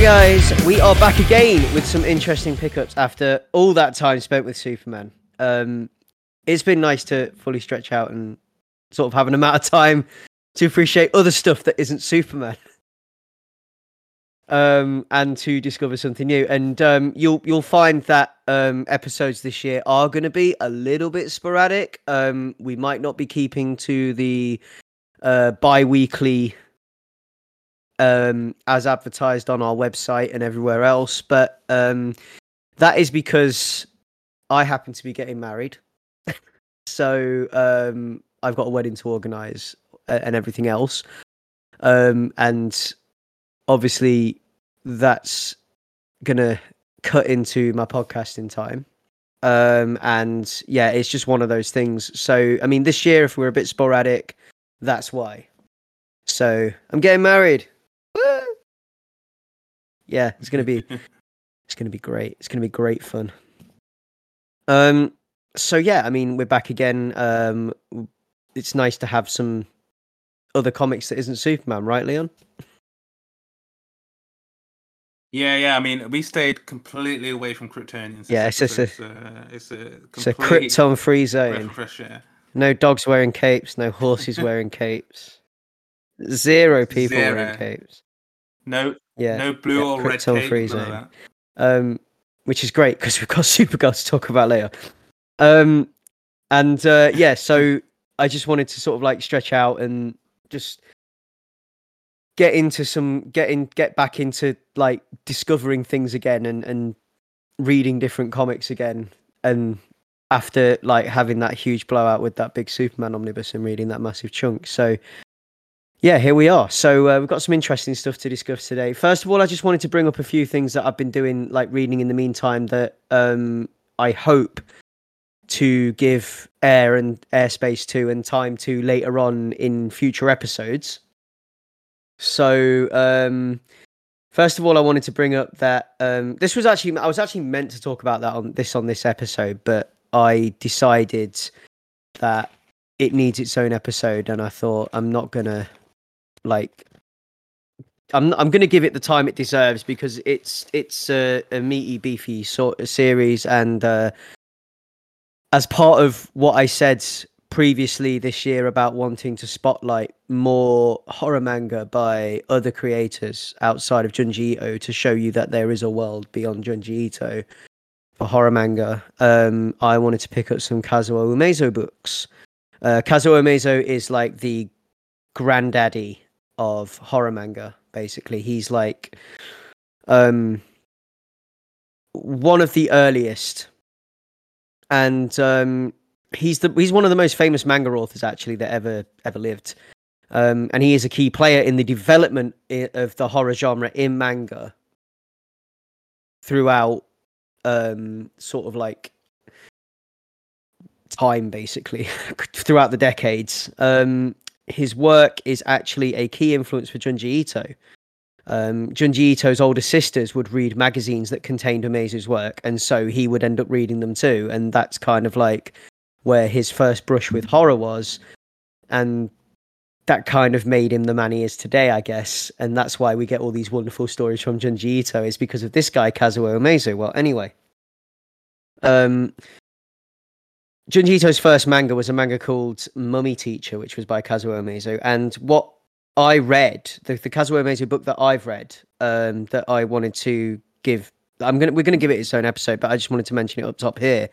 Hi guys, we are back again with some interesting pickups after all that time spent with Superman. Um, it's been nice to fully stretch out and sort of have an amount of time to appreciate other stuff that isn't Superman. Um, and to discover something new. And um, you'll you'll find that um, episodes this year are going to be a little bit sporadic. Um, we might not be keeping to the uh, bi-weekly um, as advertised on our website and everywhere else, but um, that is because I happen to be getting married. so um, I've got a wedding to organise and everything else. Um, and obviously, that's gonna cut into my podcasting time. Um, and yeah, it's just one of those things. So, I mean, this year, if we're a bit sporadic, that's why. So, I'm getting married. Yeah, it's gonna be, it's gonna be great. It's gonna be great fun. Um, so yeah, I mean, we're back again. Um, it's nice to have some other comics that isn't Superman, right, Leon? Yeah, yeah. I mean, we stayed completely away from Kryptonians. Yeah, it's just a- it's a, it's a, It's a Krypton free zone. fresh air. No dogs wearing capes, no horses wearing capes. Zero people wearing capes. No, Yeah. no blue yeah, or red tape. free zone. um, which is great because we've got Supergirl to talk about later. Um, and uh, yeah, so I just wanted to sort of like stretch out and just get into some get in get back into like discovering things again and and reading different comics again and after like having that huge blowout with that big superman omnibus and reading that massive chunk so yeah here we are. So uh, we've got some interesting stuff to discuss today. First of all i just wanted to bring up a few things that i've been doing like reading in the meantime that um i hope to give air and airspace to and time to later on in future episodes. So, um, first of all, I wanted to bring up that um, this was actually I was actually meant to talk about that on this on this episode, but I decided that it needs its own episode, and I thought I'm not gonna like. I'm I'm gonna give it the time it deserves because it's it's a, a meaty beefy sort of series and uh, as part of what I said previously this year about wanting to spotlight more horror manga by other creators outside of Junji Ito to show you that there is a world beyond Junji Ito for horror manga. Um, I wanted to pick up some Kazuo Umezu books. Uh, Kazuo Umezu is like the granddaddy of horror manga. Basically, he's like um, one of the earliest, and um, he's the he's one of the most famous manga authors actually that ever ever lived. Um, and he is a key player in the development of the horror genre in manga throughout um, sort of like time basically throughout the decades um, his work is actually a key influence for junji ito. Um, junji ito's older sisters would read magazines that contained Umezu's work and so he would end up reading them too and that's kind of like where his first brush with horror was and that kind of made him the man he is today i guess and that's why we get all these wonderful stories from junji ito is because of this guy kazuo umezu well anyway. Um junji ito's first manga was a manga called mummy teacher which was by kazuo umezu and what i read the, the kazuo umezu book that i've read um that i wanted to give i'm gonna we're gonna give it its own episode but i just wanted to mention it up top here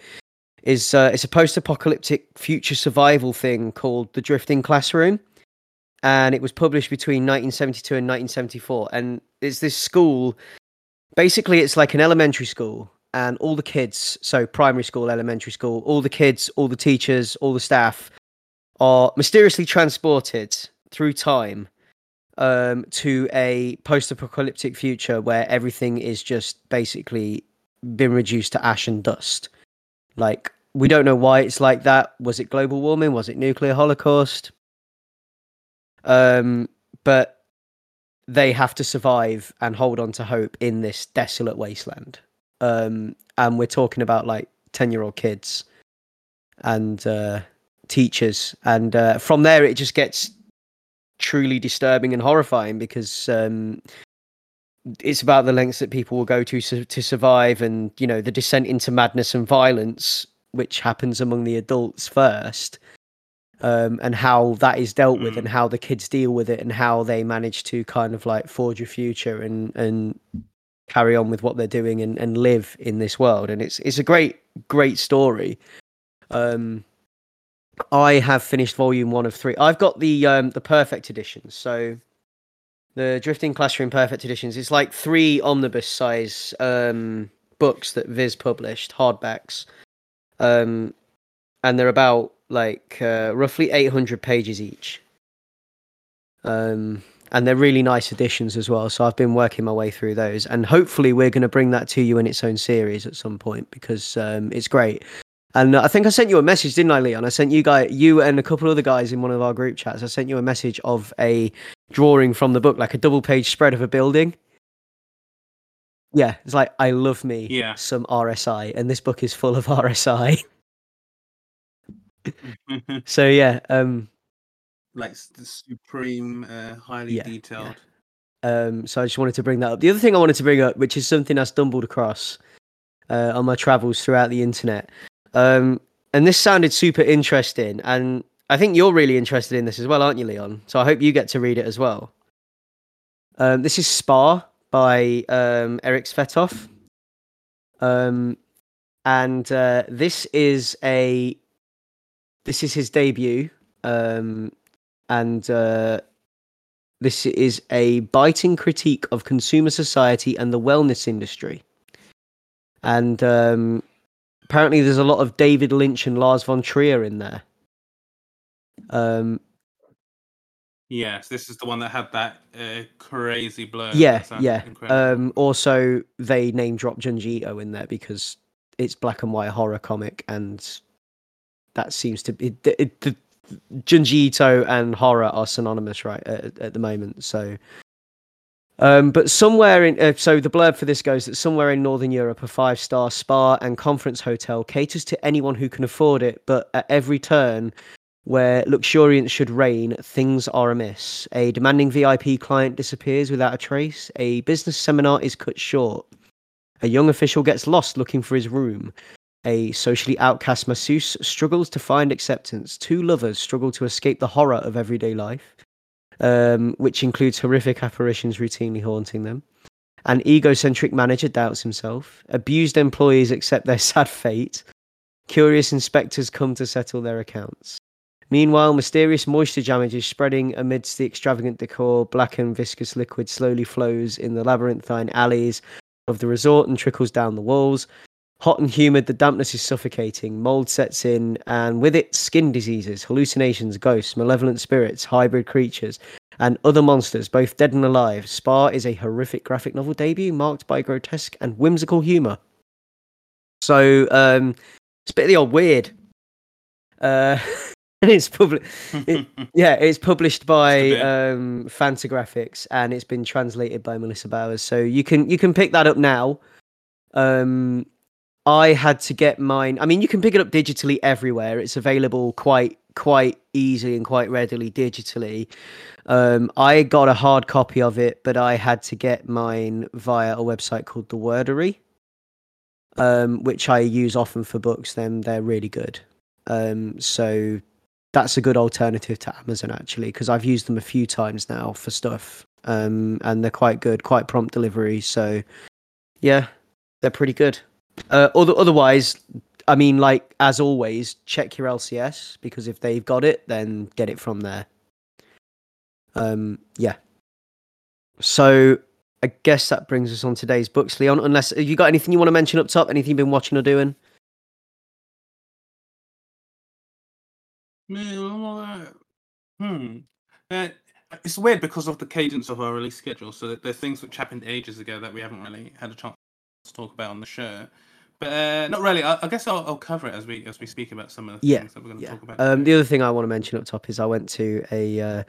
is uh, it's a post-apocalyptic future survival thing called the drifting classroom. And it was published between 1972 and 1974 and it's this school basically it's like an elementary school and all the kids so primary school elementary school all the kids all the teachers all the staff are mysteriously transported through time um, to a post-apocalyptic future where everything is just basically been reduced to ash and dust. Like we don't know why it's like that. Was it global warming? Was it nuclear holocaust? Um, but they have to survive and hold on to hope in this desolate wasteland. Um, and we're talking about like 10 year old kids and uh, teachers. And uh, from there, it just gets truly disturbing and horrifying because um, it's about the lengths that people will go to su- to survive, and you know the descent into madness and violence, which happens among the adults first, um, and how that is dealt with, Mm. and how the kids deal with it, and how they manage to kind of like forge a future and and carry on with what they're doing and, and live in this world. And it's it's a great great story. Um, I have finished volume one of three. I've got the um the perfect edition, so the Drifting Classroom Perfect Editions. It's like three omnibus size um books that Viz published, hardbacks. Um and they're about like uh, roughly 800 pages each. Um and they're really nice additions as well. So I've been working my way through those and hopefully we're going to bring that to you in its own series at some point because um it's great. And I think I sent you a message, didn't I, Leon? I sent you guy, you and a couple other guys in one of our group chats. I sent you a message of a drawing from the book, like a double page spread of a building. Yeah, it's like I love me Yeah. some RSI, and this book is full of RSI. so yeah, um, like the supreme, uh, highly Yeah, detailed. um, so I just wanted to bring that up. The other thing I wanted to bring up, which is something I stumbled across uh, on my travels throughout the internet, um, and this sounded super interesting, and I think you're really interested in this as well, aren't you, Leon? So I hope you get to read it as well. Um, this is Spa by um, Erik Svetoft. Um, and uh, this is a this is his debut, um, and uh, this is a biting critique of consumer society and the wellness industry. And um, apparently, there's a lot of David Lynch and Lars von Trier in there. Um, Yes, this is the one that had that uh, crazy blur. yeah, yeah. Um, also, they name drop Junji Ito in there because it's black and white horror comic, and that seems to be it, it, the, Junji Ito and horror are synonymous, right, at, at the moment. So, um, but somewhere in uh, so the blurb for this goes that somewhere in Northern Europe, a five-star spa and conference hotel caters to anyone who can afford it, but at every turn. Where luxuriance should reign, things are amiss. A demanding VIP client disappears without a trace. A business seminar is cut short. A young official gets lost looking for his room. A socially outcast masseuse struggles to find acceptance. Two lovers struggle to escape the horror of everyday life, um, which includes horrific apparitions routinely haunting them. An egocentric manager doubts himself. Abused employees accept their sad fate. Curious inspectors come to settle their accounts. Meanwhile, mysterious moisture damage is spreading amidst the extravagant decor. Black and viscous liquid slowly flows in the labyrinthine alleys of the resort and trickles down the walls. Hot and humid, the dampness is suffocating. Mold sets in, and with it, skin diseases, hallucinations, ghosts, malevolent spirits, hybrid creatures, and other monsters, both dead and alive. Spa is a horrific graphic novel debut marked by grotesque and whimsical humour. So, um, it's a bit of the old weird. Uh, and it's public. it- Yeah, it's published by um, Fantagraphics and it's been translated by Melissa Bowers. So you can you can pick that up now. Um, I had to get mine. I mean, you can pick it up digitally everywhere. It's available quite quite easily and quite readily digitally. Um, I got a hard copy of it, but I had to get mine via a website called The Wordery, um, which I use often for books. Then they're really good. Um, so that's a good alternative to Amazon actually, because I've used them a few times now for stuff, um, and they're quite good, quite prompt delivery. So yeah, they're pretty good. Uh, other, otherwise, I mean, like as always, check your LCS because if they've got it, then get it from there. Um, yeah. So I guess that brings us on today's books, Leon. Unless you got anything you want to mention up top? Anything you've been watching or doing? Hmm. Uh, it's weird because of the cadence of our release schedule. So that there's things which happened ages ago that we haven't really had a chance to talk about on the show. But uh, not really. I, I guess I'll, I'll cover it as we as we speak about some of the Yeah, things that we're going to Yeah. talk about. Um, the other thing I want to mention up top is I went to a. Uh,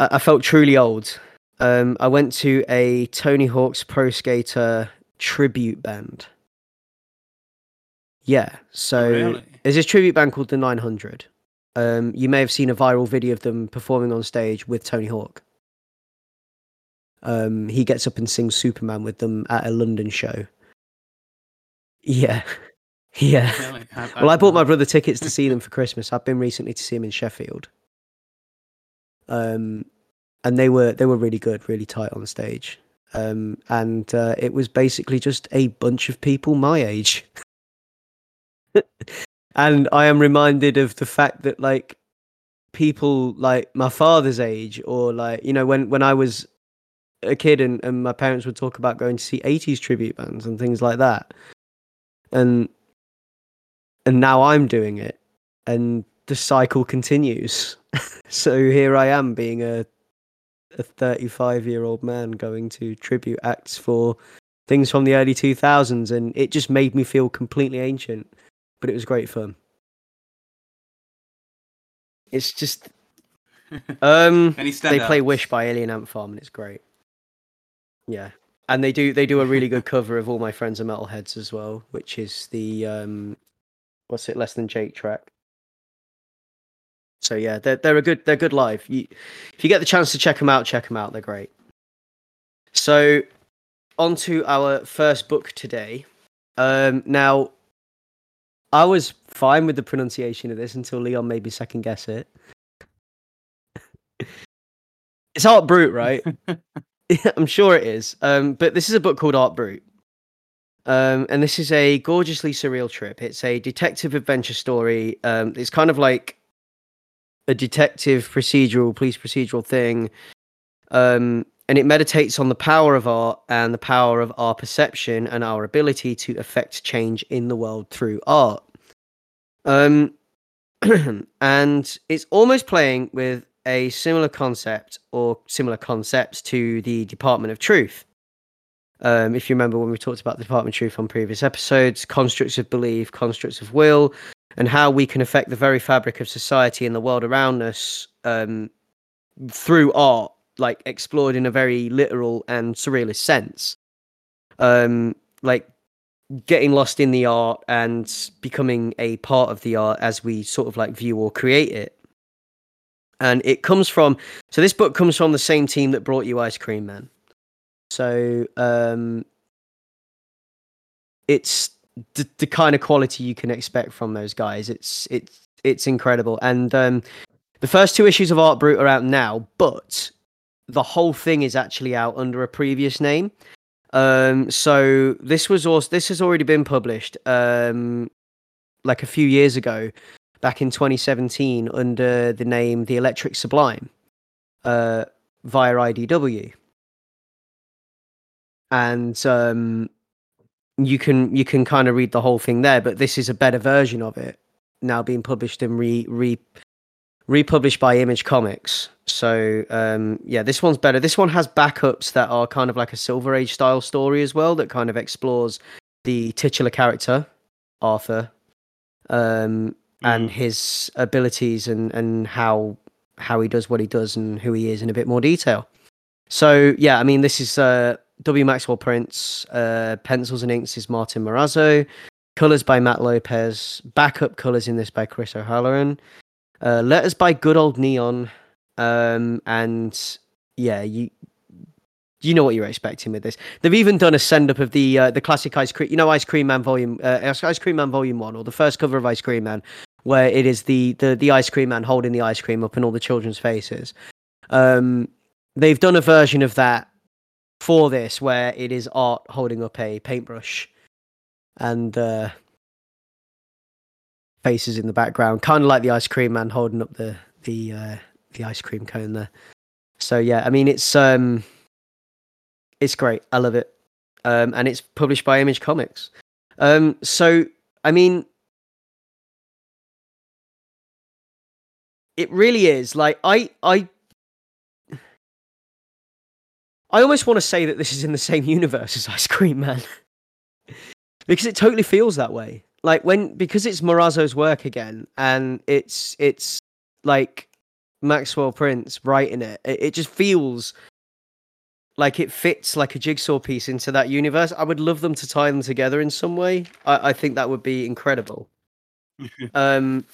I, I felt truly old. Um, I went to a Tony Hawk's Pro Skater tribute band. Yeah, so really? there's this tribute band called the 900. Um, you may have seen a viral video of them performing on stage with Tony Hawk. Um, he gets up and sings Superman with them at a London show. Yeah, yeah. Really? I- Well, I bought my brother tickets to see them for Christmas. I've been recently to see him in Sheffield. Um, and they were they were really good, really tight on stage. Um, and uh, it was basically just a bunch of people my age. and I am reminded of the fact that like people like my father's age or like you know when when I was a kid and, and my parents would talk about going to see 80s tribute bands and things like that. And and now I'm doing it, and the cycle continues. so here I am, being a a 35 year old man going to tribute acts for things from the early 2000s, and it just made me feel completely ancient. But it was great fun. It's just um they play? Wish by Alien Ant Farm, and it's great. Yeah, and they do they do a really good cover of All My Friends Are Metalheads as well, which is the um, what's it, Less Than Jake track. So yeah, they're they're a good they're good live. You, if you get the chance to check them out, check them out. They're great. So, on to our first book today. Um, now, I was fine with the pronunciation of this until Leon made me second guess it. it's Art Brute, right? I'm sure it is. Um, but this is a book called Art Brute. Um, and this is a gorgeously surreal trip. It's a detective adventure story. Um, it's kind of like a detective procedural, police procedural thing. Um, and it meditates on the power of art and the power of our perception and our ability to affect change in the world through art. Um, and it's almost playing with a similar concept or similar concepts to the Department of Truth. Um, if you remember when we talked about the Department of Truth on previous episodes, constructs of belief, constructs of will, and how we can affect the very fabric of society and the world around us um, through art, like explored in a very literal and surrealist sense. Um, like getting lost in the art and becoming a part of the art as we sort of like view or create it. And it comes from so this book comes from the same team that brought you Ice Cream Man. So um it's the, the kind of quality you can expect from those guys. It's it's it's incredible. And um the first two issues of Art Brute are out now, but the whole thing is actually out under a previous name. Um, so this was also this has already been published um, like a few years ago, back in 2017, under the name The Electric Sublime, uh, via IDW, and um, you can you can kind of read the whole thing there. But this is a better version of it now being published and re re republished by Image Comics. So um, yeah, this one's better. This one has backups that are kind of like a Silver Age style story as well, that kind of explores the titular character Arthur um, and Mm. his abilities and and how how he does what he does and who he is in a bit more detail. So yeah, I mean this is uh, W. Maxwell Prince, uh, pencils and inks is Martin Morazzo, colors by Matt Lopes, backup colors in this by Chris O'Halloran, uh, letters by Good Old Neon, um, and yeah, you you know what you're expecting with this. They've even done a send up of the uh, the classic Ice Cream, you know, Ice Cream Man Volume, uh, Ice Ice Cream Man Volume One, or the first cover of Ice Cream Man, where it is the the the ice cream man holding the ice cream up in all the children's faces. Um, they've done a version of that for this where it is art holding up a paintbrush and uh, faces in the background, kind of like the ice cream man holding up the the uh, the ice cream cone there. So yeah, I mean it's um it's great. I love it. Um, and it's published by Image Comics. Um, so I mean it really is like I I I almost want to say that this is in the same universe as Ice Cream Man. because it totally feels that way. Like when because it's Morazzo's work again and it's it's like Maxwell Prince writing it, it, it just feels like it fits like a jigsaw piece into that universe. I would love them to tie them together in some way. I, I think that would be incredible. um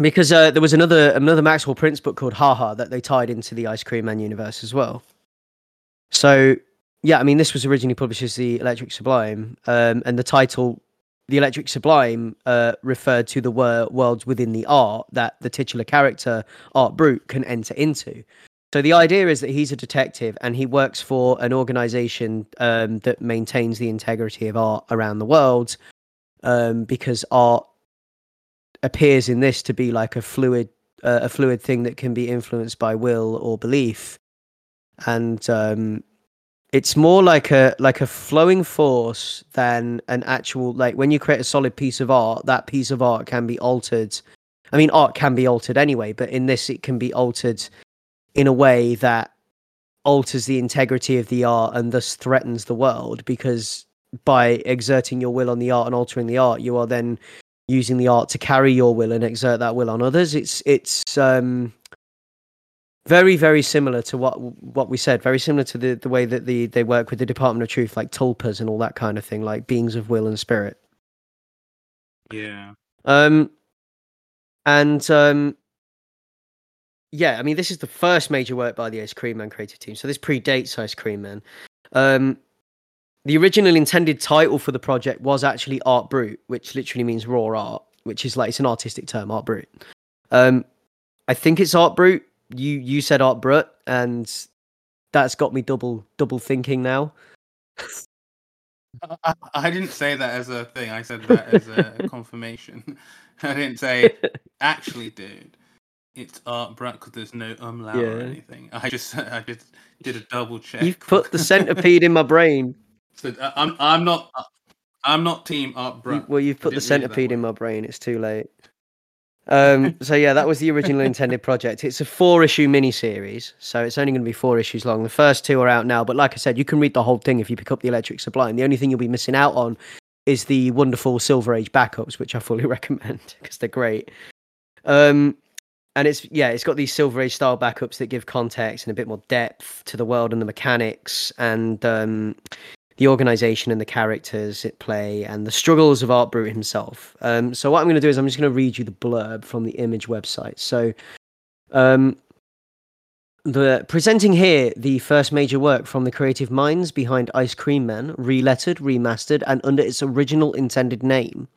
because uh, there was another another Maxwell Prince book called Haha that they tied into the Ice Cream Man universe as well. So yeah, I mean, this was originally published as the Electric Sublime, um, and the title, the Electric Sublime, uh, referred to the wor- worlds within the art that the titular character Art Brut can enter into. So the idea is that he's a detective and he works for an organization um, that maintains the integrity of art around the world, um, because art appears in this to be like a fluid, uh, a fluid thing that can be influenced by will or belief, and um, it's more like a like a flowing force than an actual like when you create a solid piece of art that piece of art can be altered. I mean art can be altered anyway but in this it can be altered in a way that alters the integrity of the art and thus threatens the world because by exerting your will on the art and altering the art you are then using the art to carry your will and exert that will on others. It's it's um very very similar to what what we said very similar to the the way that the they work with the department of truth like tulpas and all that kind of thing like beings of will and spirit. Yeah. um and um yeah i mean this is the first major work by the ice cream man creative team so this predates ice cream man. Um the original intended title for the project was actually art brut which literally means raw art which is like it's an artistic term art brut um i think it's art brut you you said art brut and that's got me double double thinking now I, I didn't say that as a thing. I said that as a confirmation. I didn't say, actually, dude, it's art brut because there's no umlaut or anything. I just, I just did a double check. you've put the centipede in my brain So uh, I'm, I'm not, I'm not team art brut. well you've put the didn't read it that centipede in my brain. It's too late. Um so yeah that was the original intended project. It's a four issue mini series so it's only going to be four issues long. The first two are out now but like i said you can read the whole thing if you pick up the electric sublime. The only thing you'll be missing out on is the wonderful silver age backups which i fully recommend because they're great. Um and it's yeah it's got these silver age style backups that give context and a bit more depth to the world and the mechanics and um the organization and the characters at play and the struggles of Art Brut himself. Um, so what I'm going to do is I'm just going to read you the blurb from the image website. So um, the presenting here the first major work from the creative minds behind Ice Cream Man, relettered, remastered, and under its original intended name.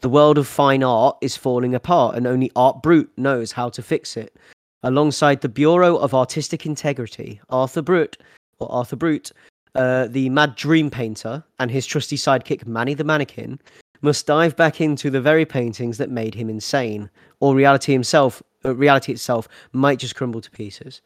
The world of fine art is falling apart, and only Art Brut knows how to fix it. Alongside the Bureau of Artistic Integrity, Arthur Brut, or Arthur Brut, uh, the mad dream painter and his trusty sidekick Manny the mannequin must dive back into the very paintings that made him insane, or reality himself, uh, reality itself might just crumble to pieces.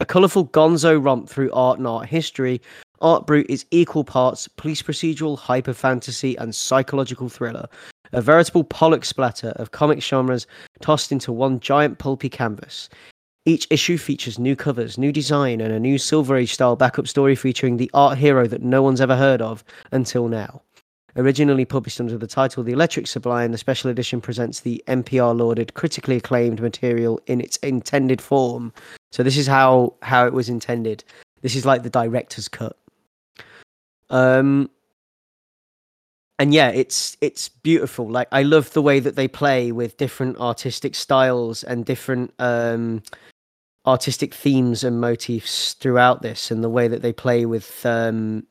A colourful gonzo romp through art and art history, Art Brut is equal parts police procedural, hyper fantasy, and psychological thriller. A veritable Pollock splatter of comic genres tossed into one giant pulpy canvas. Each issue features new covers, new design, and a new Silver Age style backup story featuring the art hero that no one's ever heard of until now. Originally published under the title The Electric Sublime, the special edition presents the NPR lauded, critically acclaimed material in its intended form. So this is how how it was intended. This is like the director's cut. Um and yeah, it's it's beautiful. Like I love the way that they play with different artistic styles and different um artistic themes and motifs throughout this and the way that they play with um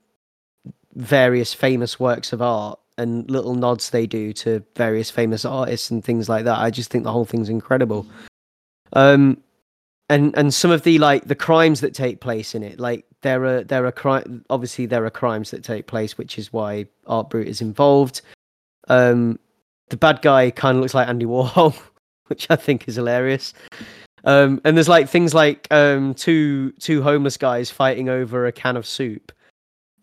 various famous works of art and little nods they do to various famous artists and things like that. I just think the whole thing's incredible. Um and and some of the like the crimes that take place in it like there are there are obviously there are crimes that take place which is why art brut is involved um the bad guy kind of looks like andy warhol which i think is hilarious um and there's like things like um two two homeless guys fighting over a can of soup.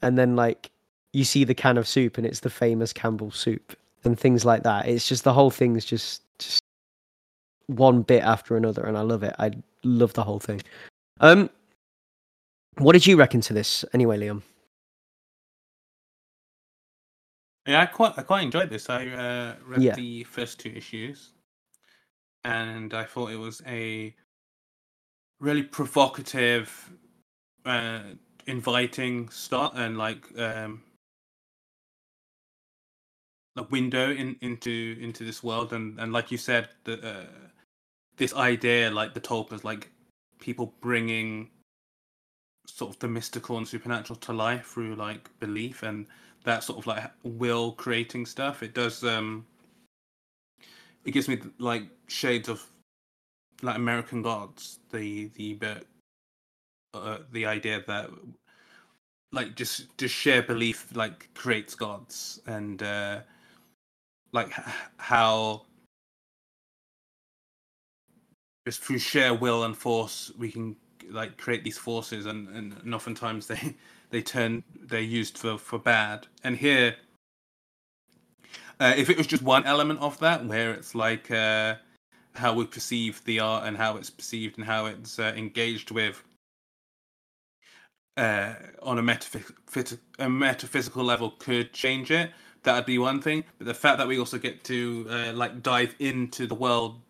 And then like you see the can of soup and it's the famous campbell soup and things like that. It's just the whole thing's just just one bit after another and i love it. I love the whole thing. Um what did you reckon to this anyway liam? Yeah, I quite, I quite enjoyed this. I uh, read Yeah. the first two issues, and I thought it was a really provocative, uh, inviting start, and like um, a window in, into into this world, and and like you said, the uh, this idea, like the tulpas, like people bringing sort of the mystical and supernatural to life through like belief and that sort of like will creating stuff. It does. um It gives me like shades of like American Gods. The the but uh, the idea that like just just sheer belief like creates gods and uh like how just through sheer will and force we can like create these forces and, and, and oftentimes they they turn they're used for for bad and here uh, if it was just one element of that where it's like uh how we perceive the art and how it's perceived and how it's uh, engaged with uh, on a, metaphysical a metaphysical level could change it that'd be one thing but the fact that we also get to uh, like dive into the world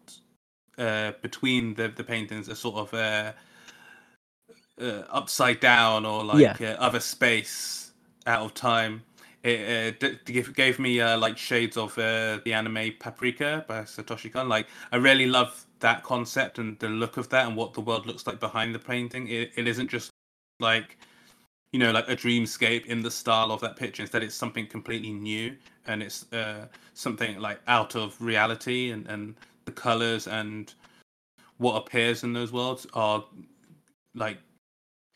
uh, between the the paintings a sort of uh, uh, upside down or like Yeah. uh, other space out of time. It uh, gave, me uh, like shades of uh, the anime Paprika by Satoshi Kon. Like I really love that concept and the look of that and what the world looks like behind the painting. It, it isn't just like you know like a dreamscape in the style of that picture. Instead, it's something completely new and it's uh, something like out of reality and and the colors and what appears in those worlds are like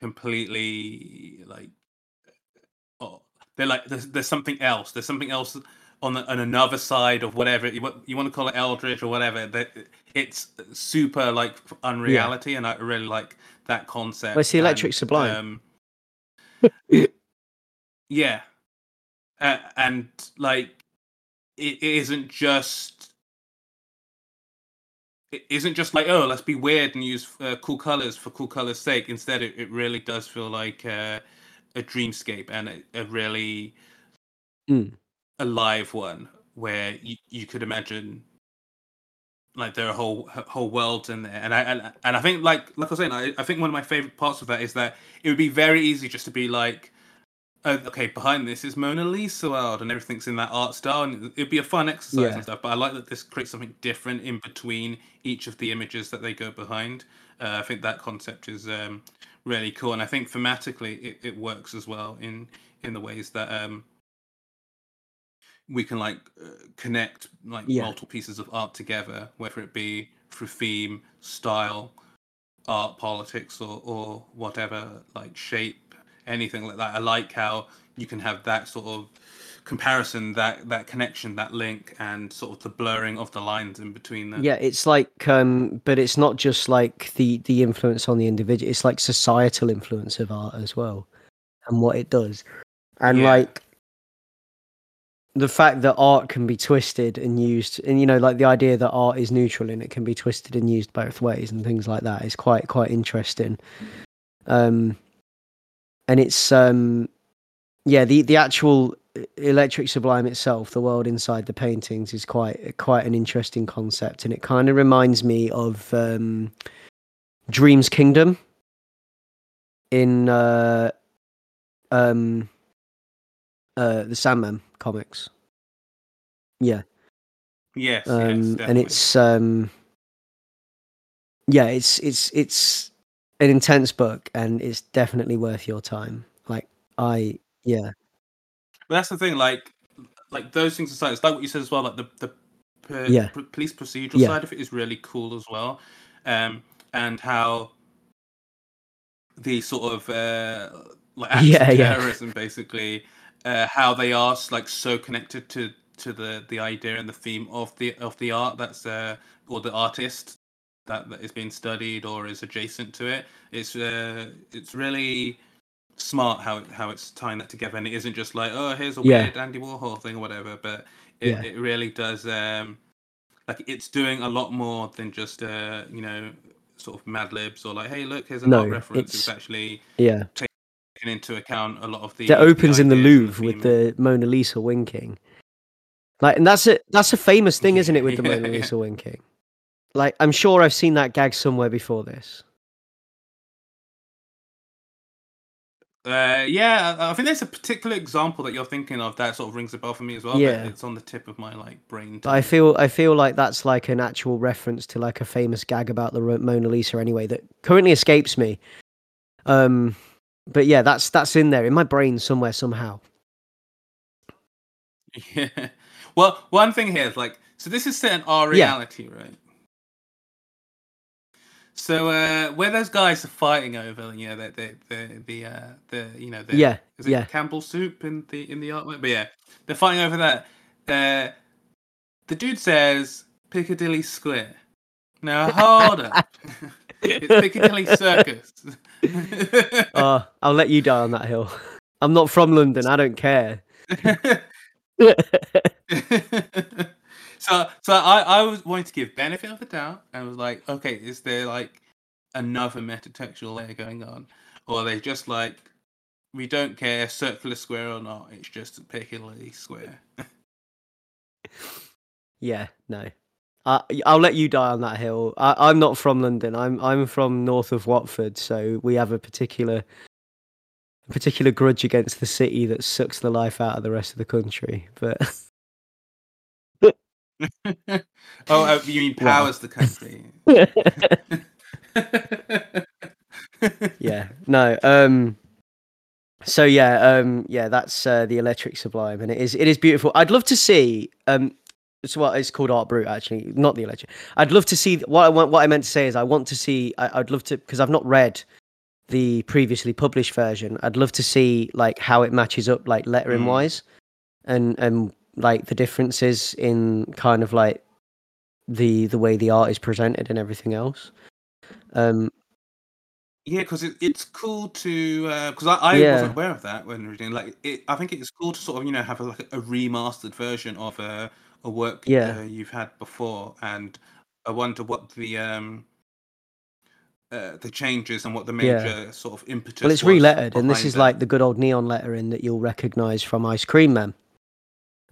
completely like they're like there's, there's something else. There's something else on, the, on another side of whatever you, want- you want to call it eldritch or whatever that it's super like unreality and i really like that concept. Well, it's the Electric and, Sublime. um, yeah. Uh, and like it, it isn't just it isn't just like oh let's be weird and use uh, cool colors for cool colors sake. Instead it, it really does feel like uh, a dreamscape and a, a really Mm. alive one where you, you could imagine like there are whole whole worlds in there and i and, and i think like like i was saying I, I think one of my favorite parts of that is that it would be very easy just to be like oh, okay behind this is mona lisa world and everything's in that art style and it'd be a fun exercise Yeah. and stuff but i like that this creates something different in between each of the images that they go behind uh, i think that concept is um really cool and i think thematically it, it works as well in in the ways that um we can like uh, connect like Yeah. multiple pieces of art together whether it be through theme style art politics or or whatever like shape anything like that i like how you can have that sort of comparison that that connection that link and sort of the blurring of the lines in between them Yeah, it's like, um, but it's not just like the the influence on the individual. It's like societal influence of art as well, and what it does, and Yeah. like the fact that art can be twisted and used, and you know, like the idea that art is neutral and it can be twisted and used both ways, and things like that is quite quite interesting. Um, and it's um, yeah, the the actual electric sublime itself, the world inside the paintings, is quite quite an interesting concept, and it kind of reminds me of um, Dreams Kingdom in uh, um, uh, the Sandman comics. Yeah, yes, yes um, and it's um, yeah, it's it's it's an intense book, and it's definitely worth your time. Like I, yeah, But that's the thing, like, like those things aside, it's like what you said as well. Like the the per, Yeah. p- police procedural Yeah. side of it is really cool as well, um, and how the sort of uh, like Yeah, of yeah. terrorism, basically, uh, how they are like so connected to to the the idea and the theme of the of the art that's uh, or the artist that, that is being studied or is adjacent to it. It's uh, it's really smart how how it's tying that together, and it isn't just like oh here's a Yeah. weird Andy Warhol thing or whatever, but it, Yeah. it really does um like it's doing a lot more than just uh you know sort of Mad Libs or like hey look here's a No, reference. It's, it's- actually yeah. taking into account a lot of the that opens in the ideas and Louvre with the Mona Lisa winking. Like, and that's a that's a famous thing, isn't it, with the Yeah, Mona. Lisa winking? Like, I'm sure I've seen that gag somewhere before this. Uh, yeah, I think there's a particular example that you're thinking of that sort of rings a bell for me as well. Yeah. it's on the tip of my like brain. I feel I feel like that's like an actual reference to like a famous gag about the Mona Lisa anyway that currently escapes me. Um, but yeah, that's that's in there in my brain somewhere somehow. Yeah. Well, one thing here is like, so this is set in our Yeah. reality, right? So uh, where those guys are fighting over, you know, the the the, the uh, the you know, the, Yeah, is it yeah. Campbell soup in the in the artwork? But yeah, they're fighting over that. Uh, the dude says Piccadilly Square. Now hold up, it's Piccadilly Circus. Uh, I'll let you die on that hill. I'm not from London. I don't care. So so I, I was wanting to give benefit of the doubt and was like, okay, is there like another metatextual layer going on? Or are they just like we don't care circular square or not, it's just a Piccadilly square. yeah, no. I I'll let you die on that hill. I, I'm not from London. I'm I'm from north of Watford, so we have a particular particular grudge against the city that sucks the life out of the rest of the country. But oh, uh, you mean powers the country? yeah, no. Um. So yeah, um, yeah, that's uh, the Electric Sublime, and it is it is beautiful. I'd love to see um. It's what it's called Art Brut, actually, not the Electric. I'd love to see what I want. What I meant to say is, I want to see. I, I'd love to because I've not read the previously published version. I'd love to see like how it matches up, like lettering Mm. wise, and and like the differences in kind of like the the way the art is presented and everything else. Um. Yeah, because it, it's cool to because I, I Yeah. wasn't aware of that when reading. Like, it, I think it's cool to sort of you know have a, like a remastered version of a a work Yeah. uh, you've had before, and I wonder what the um uh, the changes and what the Yeah. major sort of impetus. Well, it's relettered, and this is it. like the good old neon lettering that you'll recognise from Ice Cream Man.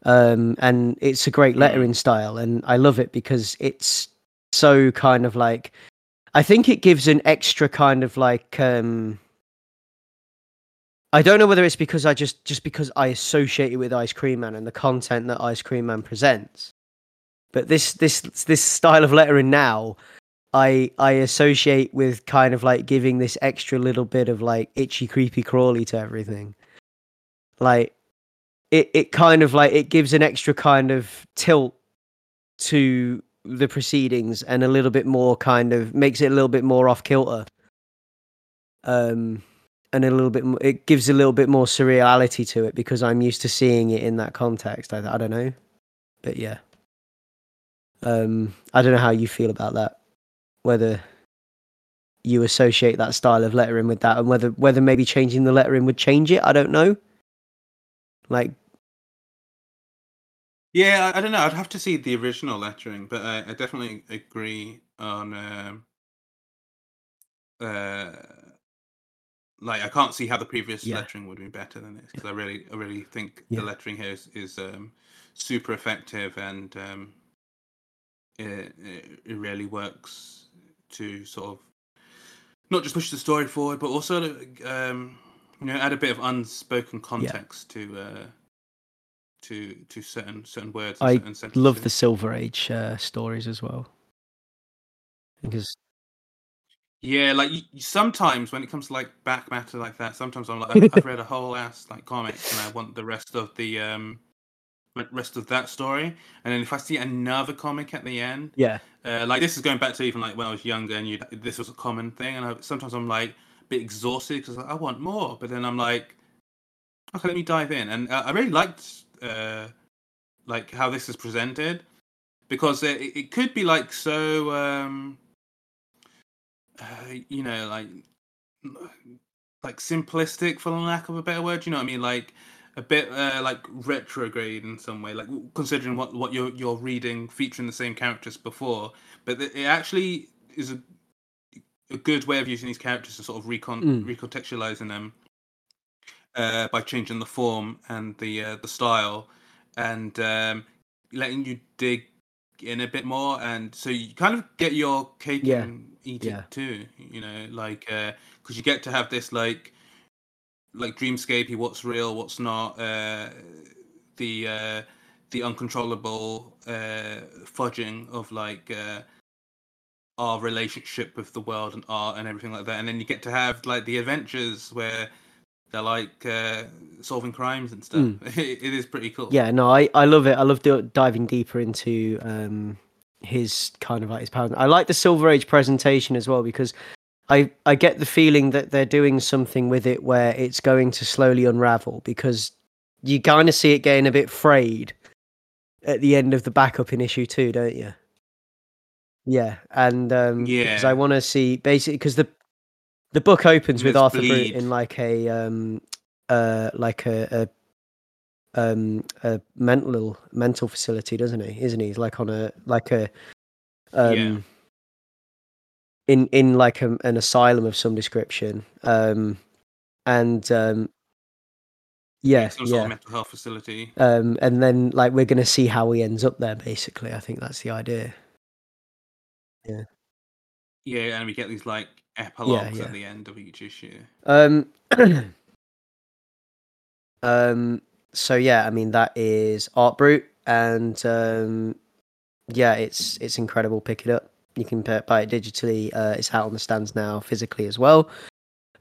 Um, and it's a great Mm. lettering style, and I love it because it's so kind of like. I think it gives an extra kind of like. um I don't know whether it's because I just just because I associate it with Ice Cream Man and the content that Ice Cream Man presents, but this this this style of lettering now I I associate with kind of like giving this extra little bit of like itchy creepy crawly to everything. Like it it kind of like it gives an extra kind of tilt to the proceedings and a little bit more kind of makes it a little bit more off kilter. Um and a little bit it gives a little bit more surreality to it because I'm used to seeing it in that context. I I don't know. But yeah. Um I don't know how you feel about that whether you associate that style of lettering with that and whether whether maybe changing the lettering would change it i don't know like Yeah, I, I don't know. I'd have to see the original lettering, but I, I definitely agree on. Um, uh, like I can't see how the previous Yeah. lettering would be better than this because I really, I really think Yeah. the lettering here is, is um, super effective and um, it, it it really works to sort of not just push the story forward, but also um, you know add a bit of unspoken context to uh, to to certain certain words. And I certain sentences. love the silver age uh, stories as well because Yeah, like sometimes when it comes to like back matter like that, sometimes I'm like, I've, I've read a whole ass like comic and I want the rest of the um, rest of that story. And then if I see another comic at the end, yeah uh, like this is going back to even like when I was younger and you this was a common thing. And I, sometimes I'm like bit exhausted because I want more, but then I'm like, okay, let me dive in. And uh, I really liked uh, like how this is presented because it, it could be like so. Um, uh, you know, like like simplistic for lack of a better word. You know what I mean? Like a bit uh, like retrograde in some way, like considering what what you're you're reading featuring the same characters before, but it actually is a a good way of using these characters to sort of recon Mm. recontextualizing them uh, by changing the form and the uh, the style and um, letting you dig in a bit more and so you kind of get your cake Yeah. and eat Yeah. it too you know like because you get to have this like like dreamscapey what's real what's not uh the uh the uncontrollable uh fudging of like uh our relationship with the world and art and everything like that and then you get to have like the adventures where They're like uh, solving crimes and stuff. It, it is pretty cool. Yeah, no, I, I love it. I love do, diving deeper into um his kind of like his power. I like the Silver Age presentation as well because I I get the feeling that they're doing something with it where it's going to slowly unravel because you kind of see it getting a bit frayed at the end of the backup in issue two, don't you? Yeah, and um, because Yeah. I want to see basically because the the book opens with Arthur Brute in like a um uh like a, a um a mental mental facility, doesn't he? Isn't he? He's like on a like a um Yeah. in in like a, an asylum of some description. Um and um yeah, Some sort yeah. of mental health facility. Um and then like we're gonna see how he ends up there basically. I think that's the idea. Yeah, Yeah, and we get these like epilogues yeah. at the end of each issue. Um. um. So yeah, I mean that is Art Brut, and um, yeah, it's it's incredible. Pick it up. You can buy it digitally. Uh, it's out on the stands now, physically as well.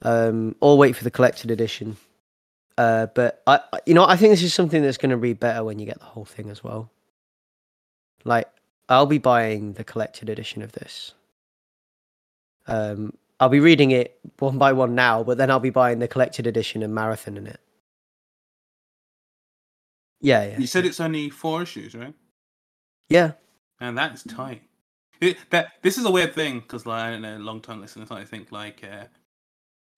Um, or wait for the collected edition. Uh, but I, I- you know, I think this is something that's going to read better when you get the whole thing as well. Like, I'll be buying the collected edition of this. Um, I'll be reading it one by one now, but then I'll be buying the collected edition and marathoning it. Yeah, yeah, You said it's only four issues, right? yeah. And that is tight. It, that this is a weird thing because like I don't know, long time listeners I think like uh,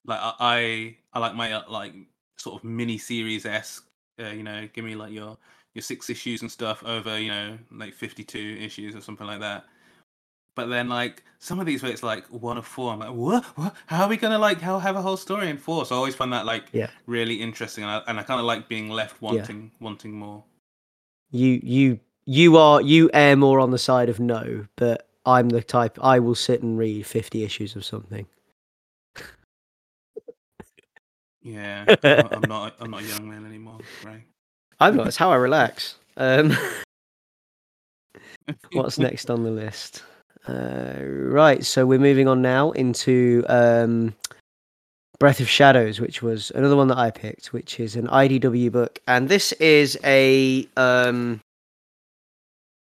like I I, I like my uh, like sort of mini series esque. Uh, you know, give me like your your six issues and stuff over you know like fifty two issues or something like that. But then like some of these where it's like one of four, I'm like, what? What? How are we gonna like how have a whole story in four? So I always find that like Yeah. really interesting, and I, and I kind of like being left wanting wanting more. You, you, you are you err more on the side of no, but I'm the type I will sit and read fifty issues of something. Yeah, I'm not I'm not a young man anymore, right? I'm not. It's how I relax. Um, what's next on the list? Uh, right, so we're moving on now into um, Breath of Shadows, which was another one that I picked, which is an IDW book, and this is a um,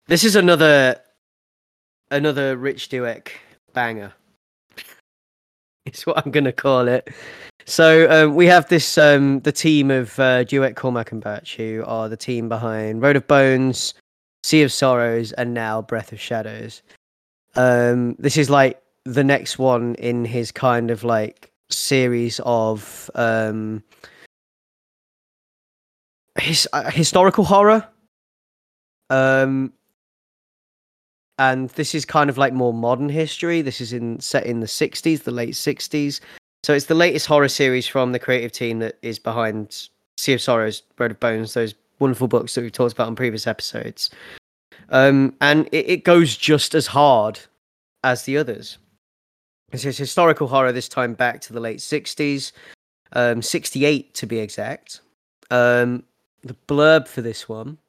this is another another Rich Douek banger. It's what I'm going to call it. So um, we have this um, the team of uh, Douek, Cormack, and Birch, who are the team behind Road of Bones, Sea of Sorrows, and now Breath of Shadows. Um, this is like the next one in his kind of like series of um, his uh, historical horror. Um, and this is kind of like more modern history. This is in set in the 60s, the late 60s. So it's the latest horror series from the creative team that is behind Sea of Sorrows, Road of Bones, those wonderful books that we've talked about on previous episodes. Um, and it, it goes just as hard as the others. It's it's historical horror this time back to the late 60s, um, 68 to be exact. Um, the blurb for this one,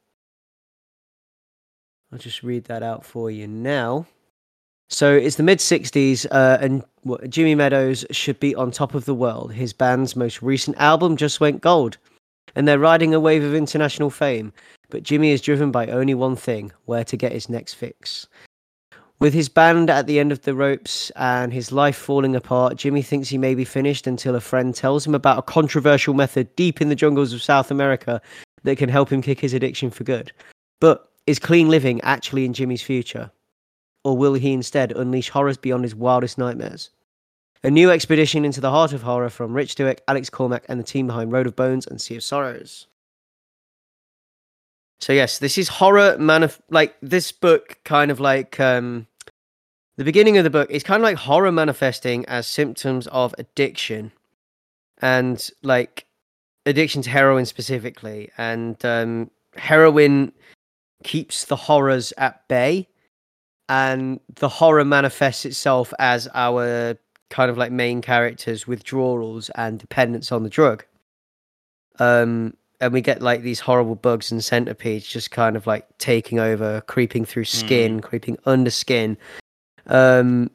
I'll just read that out for you now. So it's the mid 60s, uh, and Jimmy Meadows should be on top of the world. His band's most recent album just went gold, and they're riding a wave of international fame. But Jimmy is driven by only one thing where to get his next fix. With his band at the end of the ropes and his life falling apart, Jimmy thinks he may be finished until a friend tells him about a controversial method deep in the jungles of South America that can help him kick his addiction for good. But is clean living actually in Jimmy's future? Or will he instead unleash horrors beyond his wildest nightmares? A new expedition into the heart of horror from Rich Douek, Alex Cormack, and the team behind Road of Bones and Sea of Sorrows. So yes, this is horror manif- like this book kind of like um the beginning of the book is kind of like horror manifesting as symptoms of addiction and like addiction to heroin specifically and um heroin keeps the horrors at bay and the horror manifests itself as our kind of like main characters withdrawals and dependence on the drug um and we get like these horrible bugs and centipedes just kind of like taking over creeping through skin creeping under skin um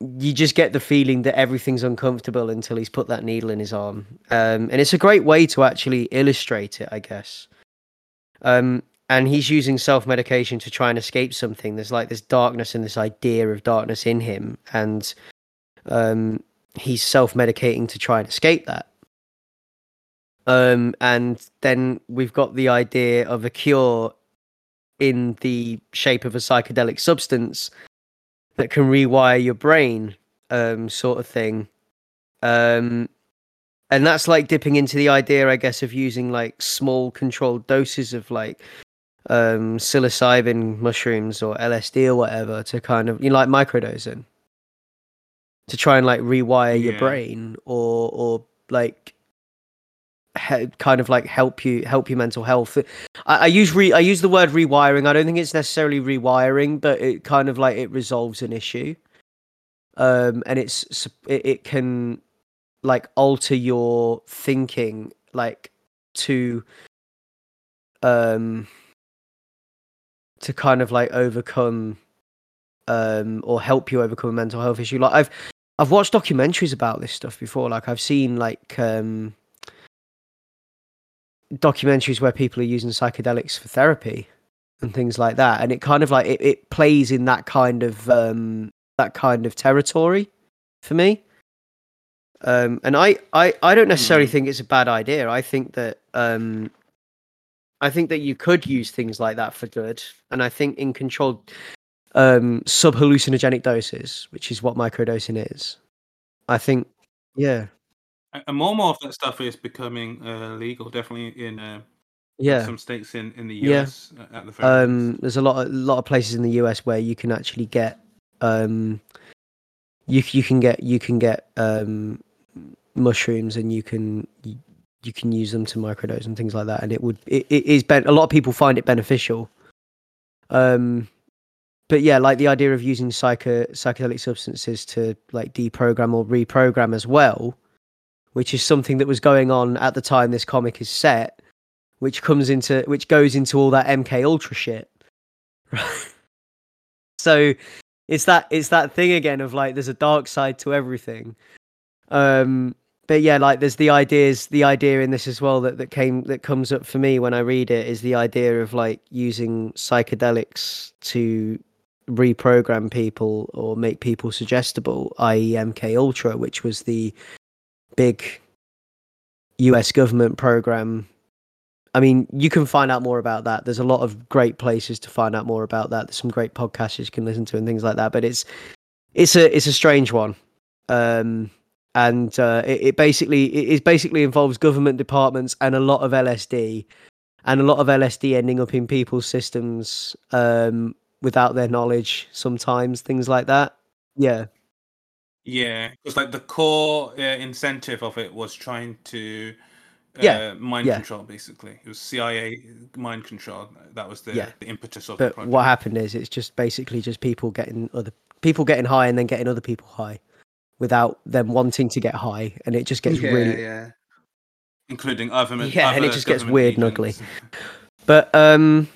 you just get the feeling that everything's uncomfortable until he's put that needle in his arm. Um, and it's a great way to actually illustrate it, I guess. Um, and he's using self medication to try and escape something. There's like this darkness and this idea of darkness in him, and um, he's self medicating to try and escape that. Um, and then we've got the idea of a cure in the shape of a psychedelic substance that can rewire your brain, um, sort of thing. Um, and that's like dipping into the idea, I guess, of using like small controlled doses of like um, psilocybin mushrooms or LSD or whatever to kind of you know, like microdosing to try and like rewire your brain or or like he- kind of like help you help your mental health. I, I use re I use the word rewiring. I don't think it's necessarily rewiring, but it kind of like it resolves an issue. Um, and it's it, it can like alter your thinking like to um to kind of like overcome um or help you overcome a mental health issue. Like i've i've watched documentaries about this stuff before. Like i've seen like um documentaries where people are using psychedelics for therapy and things like that. And it kind of like it, it plays in that kind of um that kind of territory for me. Um and i i i don't necessarily Hmm. think it's a bad idea. I think that um i think that you could use things like that for good and i think in controlled um sub hallucinogenic doses which is what microdosing is i think yeah. And more and more of that stuff is becoming uh, legal, definitely in uh, yeah. some states in, in the US uh, at the very um there's a lot of, lot of places in the US where you can actually get um you you can get you can get um mushrooms and you can you, can use them to microdose and things like that and it would it, it is ben- a lot of people find it beneficial um but yeah like the idea of using psycho psychedelic substances to like deprogram or reprogram as well which is something that was going on at the time this comic is set which comes into which goes into all that MK Ultra shit. Right. So it's that it's that thing again of like there's a dark side to everything. Um but yeah, like there's the ideas the idea in this as well that, that came that comes up for me when I read it is the idea of like using psychedelics to reprogram people or make people suggestible, i.e. MK Ultra, which was the big US government program I mean, you can find out more about that. There's a lot of great places to find out more about that. There's some great podcasts you can listen to and things like that. But it's it's a it's a strange one, um, and uh, it, it basically it, basically involves government departments and a lot of LSD, and a lot of LSD ending up in people's systems um, without their knowledge. Sometimes things like that. Yeah, Yeah, because like the core uh, incentive of it was trying to uh, Yeah, mind yeah. control. Basically, it was CIA mind control. That was the, Yeah. the impetus of the but project. what happened is it's just basically just people getting other people getting high and then getting other people high without them wanting to get high and it just gets yeah, really yeah, including other Yeah, and it just gets government weird and ugly. but um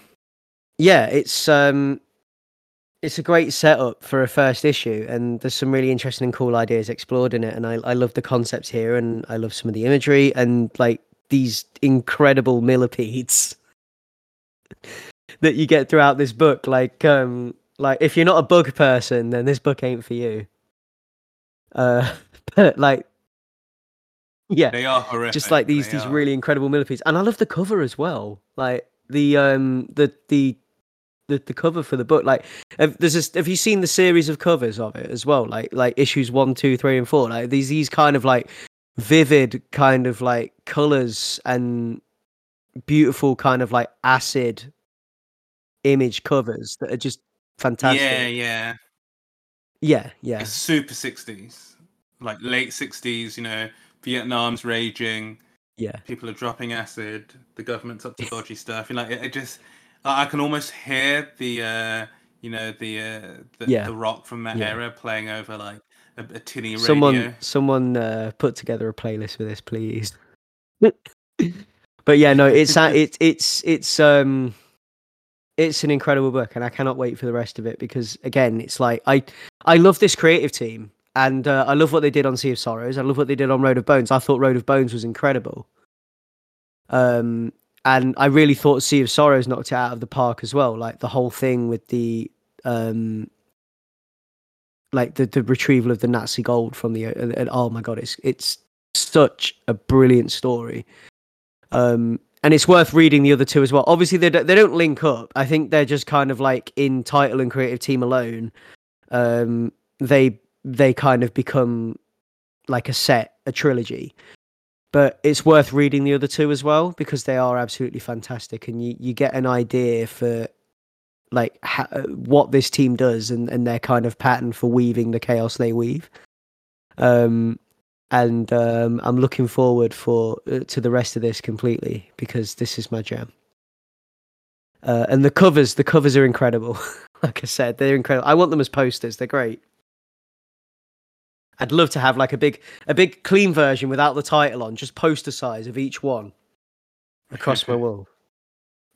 yeah it's um it's a great setup for a first issue and there's some really interesting and cool ideas explored in it and i, I love the concepts here and i love some of the imagery and like these incredible millipedes that you get throughout this book. Like um like if you're not a bug person then this book ain't for you uh but like yeah They are horrific. just like these they these are. really incredible millipedes and i love the cover as well like the um the the the, the cover for the book like have, there's this, have you seen the series of covers of it as well like like issues one two three and four like these these kind of like vivid kind of like colors and beautiful kind of like acid image covers that are just fantastic Yeah, yeah. Yeah yeah It's super sixties, like late sixties. You know, Vietnam's raging. yeah people are dropping acid, the government's up to dodgy stuff. You know, it, it just I can almost hear the uh you know the uh the, Yeah. the rock from that Yeah. era playing over like a, a tinny radio. someone someone uh, put together a playlist for this please but yeah no it's uh, it's it's it's um it's an incredible book and i cannot wait for the rest of it because again it's like i i love this creative team and uh, I love what they did on Sea of Sorrows. I love what they did on Road of Bones. I thought Road of Bones was incredible. Um, and I really thought Sea of Sorrows knocked it out of the park as well. Like the whole thing with the um, like the, the retrieval of the Nazi gold from the and, and oh my god, it's it's such a brilliant story. Um, and it's worth reading the other two as well. Obviously, they don't, they don't link up. I think they're just kind of like in title and creative team alone. Um, they they kind of become like a set, a trilogy. But it's worth reading the other two as well because they are absolutely fantastic, and you, you get an idea for like ha- what this team does and, and their kind of pattern for weaving the chaos they weave. Um, and um, I'm looking forward for uh, to the rest of this completely because this is my jam. Uh, and the covers, the covers are incredible. like I said, they're incredible. I want them as posters. They're great. I'd love to have like a big, a big clean version without the title on, just poster size of each one across my wall.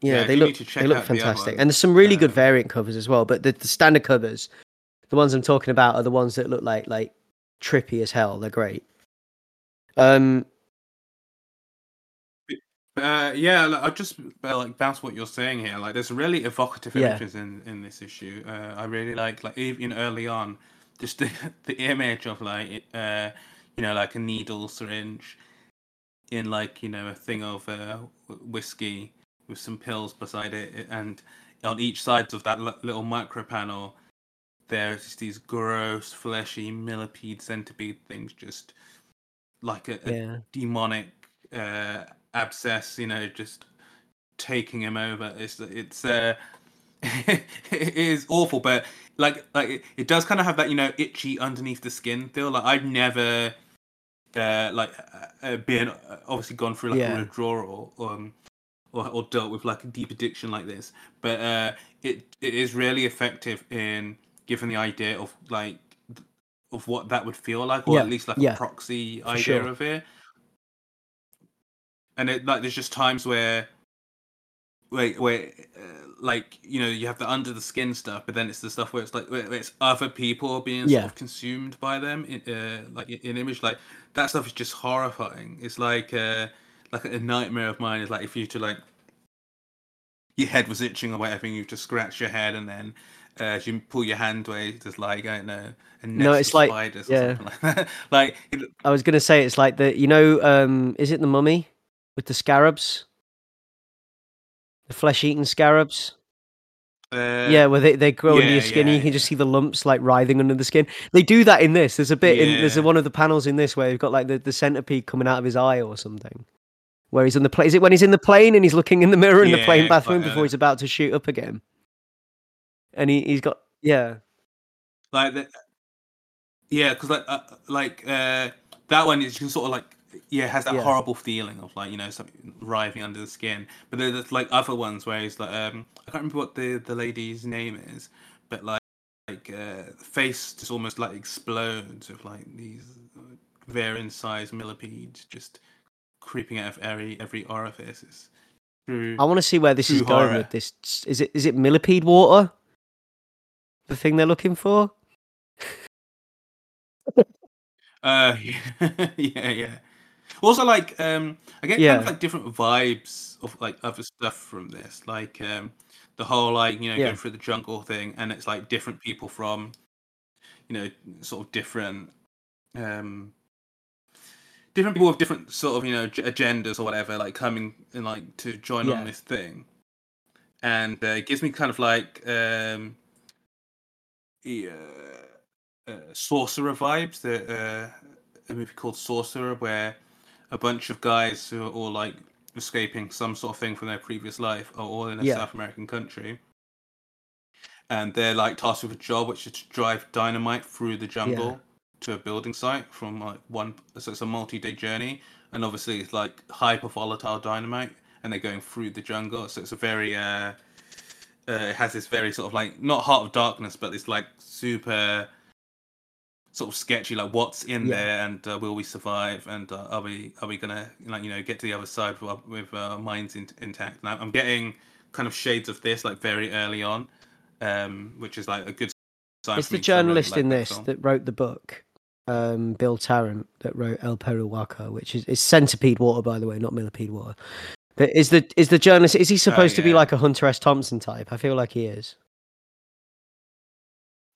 Yeah, Yeah, they look need to check they look out the fantastic, and there's some really good Um, variant covers as well. But the, the standard covers, the ones I'm talking about, are the ones that look like like trippy as hell. They're great. Um, Uh, yeah, like, I just uh, like bounce what you're saying here. Like, there's really evocative Yeah. images in in this issue. Uh, I really like like even early on, just the the image of like uh, you know, like a needle syringe in like you know a thing of uh, whiskey with some pills beside it, and on each side of that li- little micro panel, there's just these gross, fleshy millipede centipede things, just like a, a yeah, demonic uh, abscess, you know, just taking him over. It's it's uh, it is awful, but like like it, it does kind of have that you know itchy underneath the skin feel. Like I've never uh, like uh, uh, been uh, obviously gone through like Yeah. a withdrawal um or or dealt with like a deep addiction like this, but uh, it it is really effective in giving the idea of like of what that would feel like, or Yeah, at least like yeah, a proxy for idea sure. of it and it like there's just times where where, where uh, like you know you have the under the skin stuff but then it's the stuff where it's like where it's other people being Yeah. sort of consumed by them in uh, like in image like that stuff is just horrifying it's like uh like a nightmare of mine is like if you to like your head was itching or whatever and you just scratch your head and then uh, as you pull your hand away there's like I don't know No, it's like- spiders or yeah. something like that like it, I was gonna say it's like the you know um is it the mummy with the scarabs, the flesh eating scarabs? uh, yeah, where they, they grow under your skin and you can just see the lumps like writhing under the skin. They do that in this. There's a bit in there's a, one of the panels in this where you've got like the, the centipede coming out of his eye or something. Where he's in the plane. Is it when he's in the plane and he's looking in the mirror in the plane bathroom like, before uh, he's about to shoot up again? And he, he's got yeah. like the, yeah because like uh, like uh that one is sort of like yeah has that Yeah. horrible feeling of like you know something writhing under the skin but then there's like other ones where it's like um i can't remember what the the lady's name is but like like uh the face just almost like explodes with like these varying size millipedes just creeping out of every every orifice it's true I want to see where this is True going horror. with this. Is it is it millipede water? The thing they're looking for? Uh, yeah, yeah. Also, like, um, I get kind Yeah. of like different vibes of like other stuff from this, like um, the whole like you know Yeah. going through the jungle thing, and it's like different people from, you know, sort of different, um, different people with different sort of you know agendas or whatever, like coming and like to join Yeah. on this thing, and uh, it gives me kind of like um, sorcerer vibes. The uh, a movie called Sorcerer, where a bunch of guys who are all like escaping some sort of thing from their previous life are all in a Yeah. South American country, and they're like tasked with a job, which is to drive dynamite through the jungle to a building site from like one. So it's a multi-day journey, and obviously it's like hyper volatile dynamite, and they're going through the jungle. So it's a very uh, uh, it has this very sort of like not heart of darkness, but it's like super sort of sketchy, like what's in Yeah. there, and uh, will we survive, and uh, are we are we gonna like you know get to the other side with, our- with our minds in, intact? Now I'm getting kind of shades of this like very early on, um, which is like a good sign. It's the me the 'cause I really journalist like in this film. that wrote the book. um, Bill Tarrant that wrote El Peruaca, which is, is centipede water, by the way, not millipede water. But is the is the journalist is he supposed to be like a Hunter S. Thompson type? I feel like he is.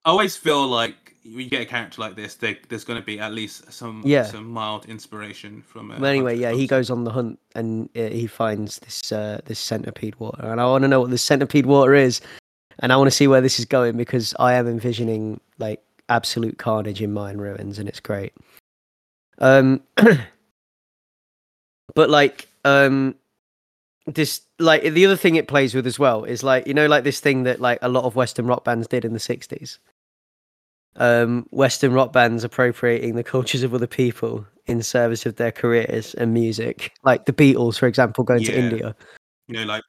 I always feel like you get a character like this, there, there's going to be at least some Yeah. some mild inspiration from. Uh, But anyway, Hunter yeah, he goes on the hunt and uh, he finds this uh, this centipede water, and I want to know what this centipede water is, and I want to see where this is going because I am envisioning like absolute carnage in mine ruins, and it's great. Um, but like um, this like the other thing it plays with as well is like you know like this thing that like a lot of Western rock bands did in the '60s. Um, Western rock bands appropriating the cultures of other people in service of their careers and music, like the Beatles, for example, going to India. You know, like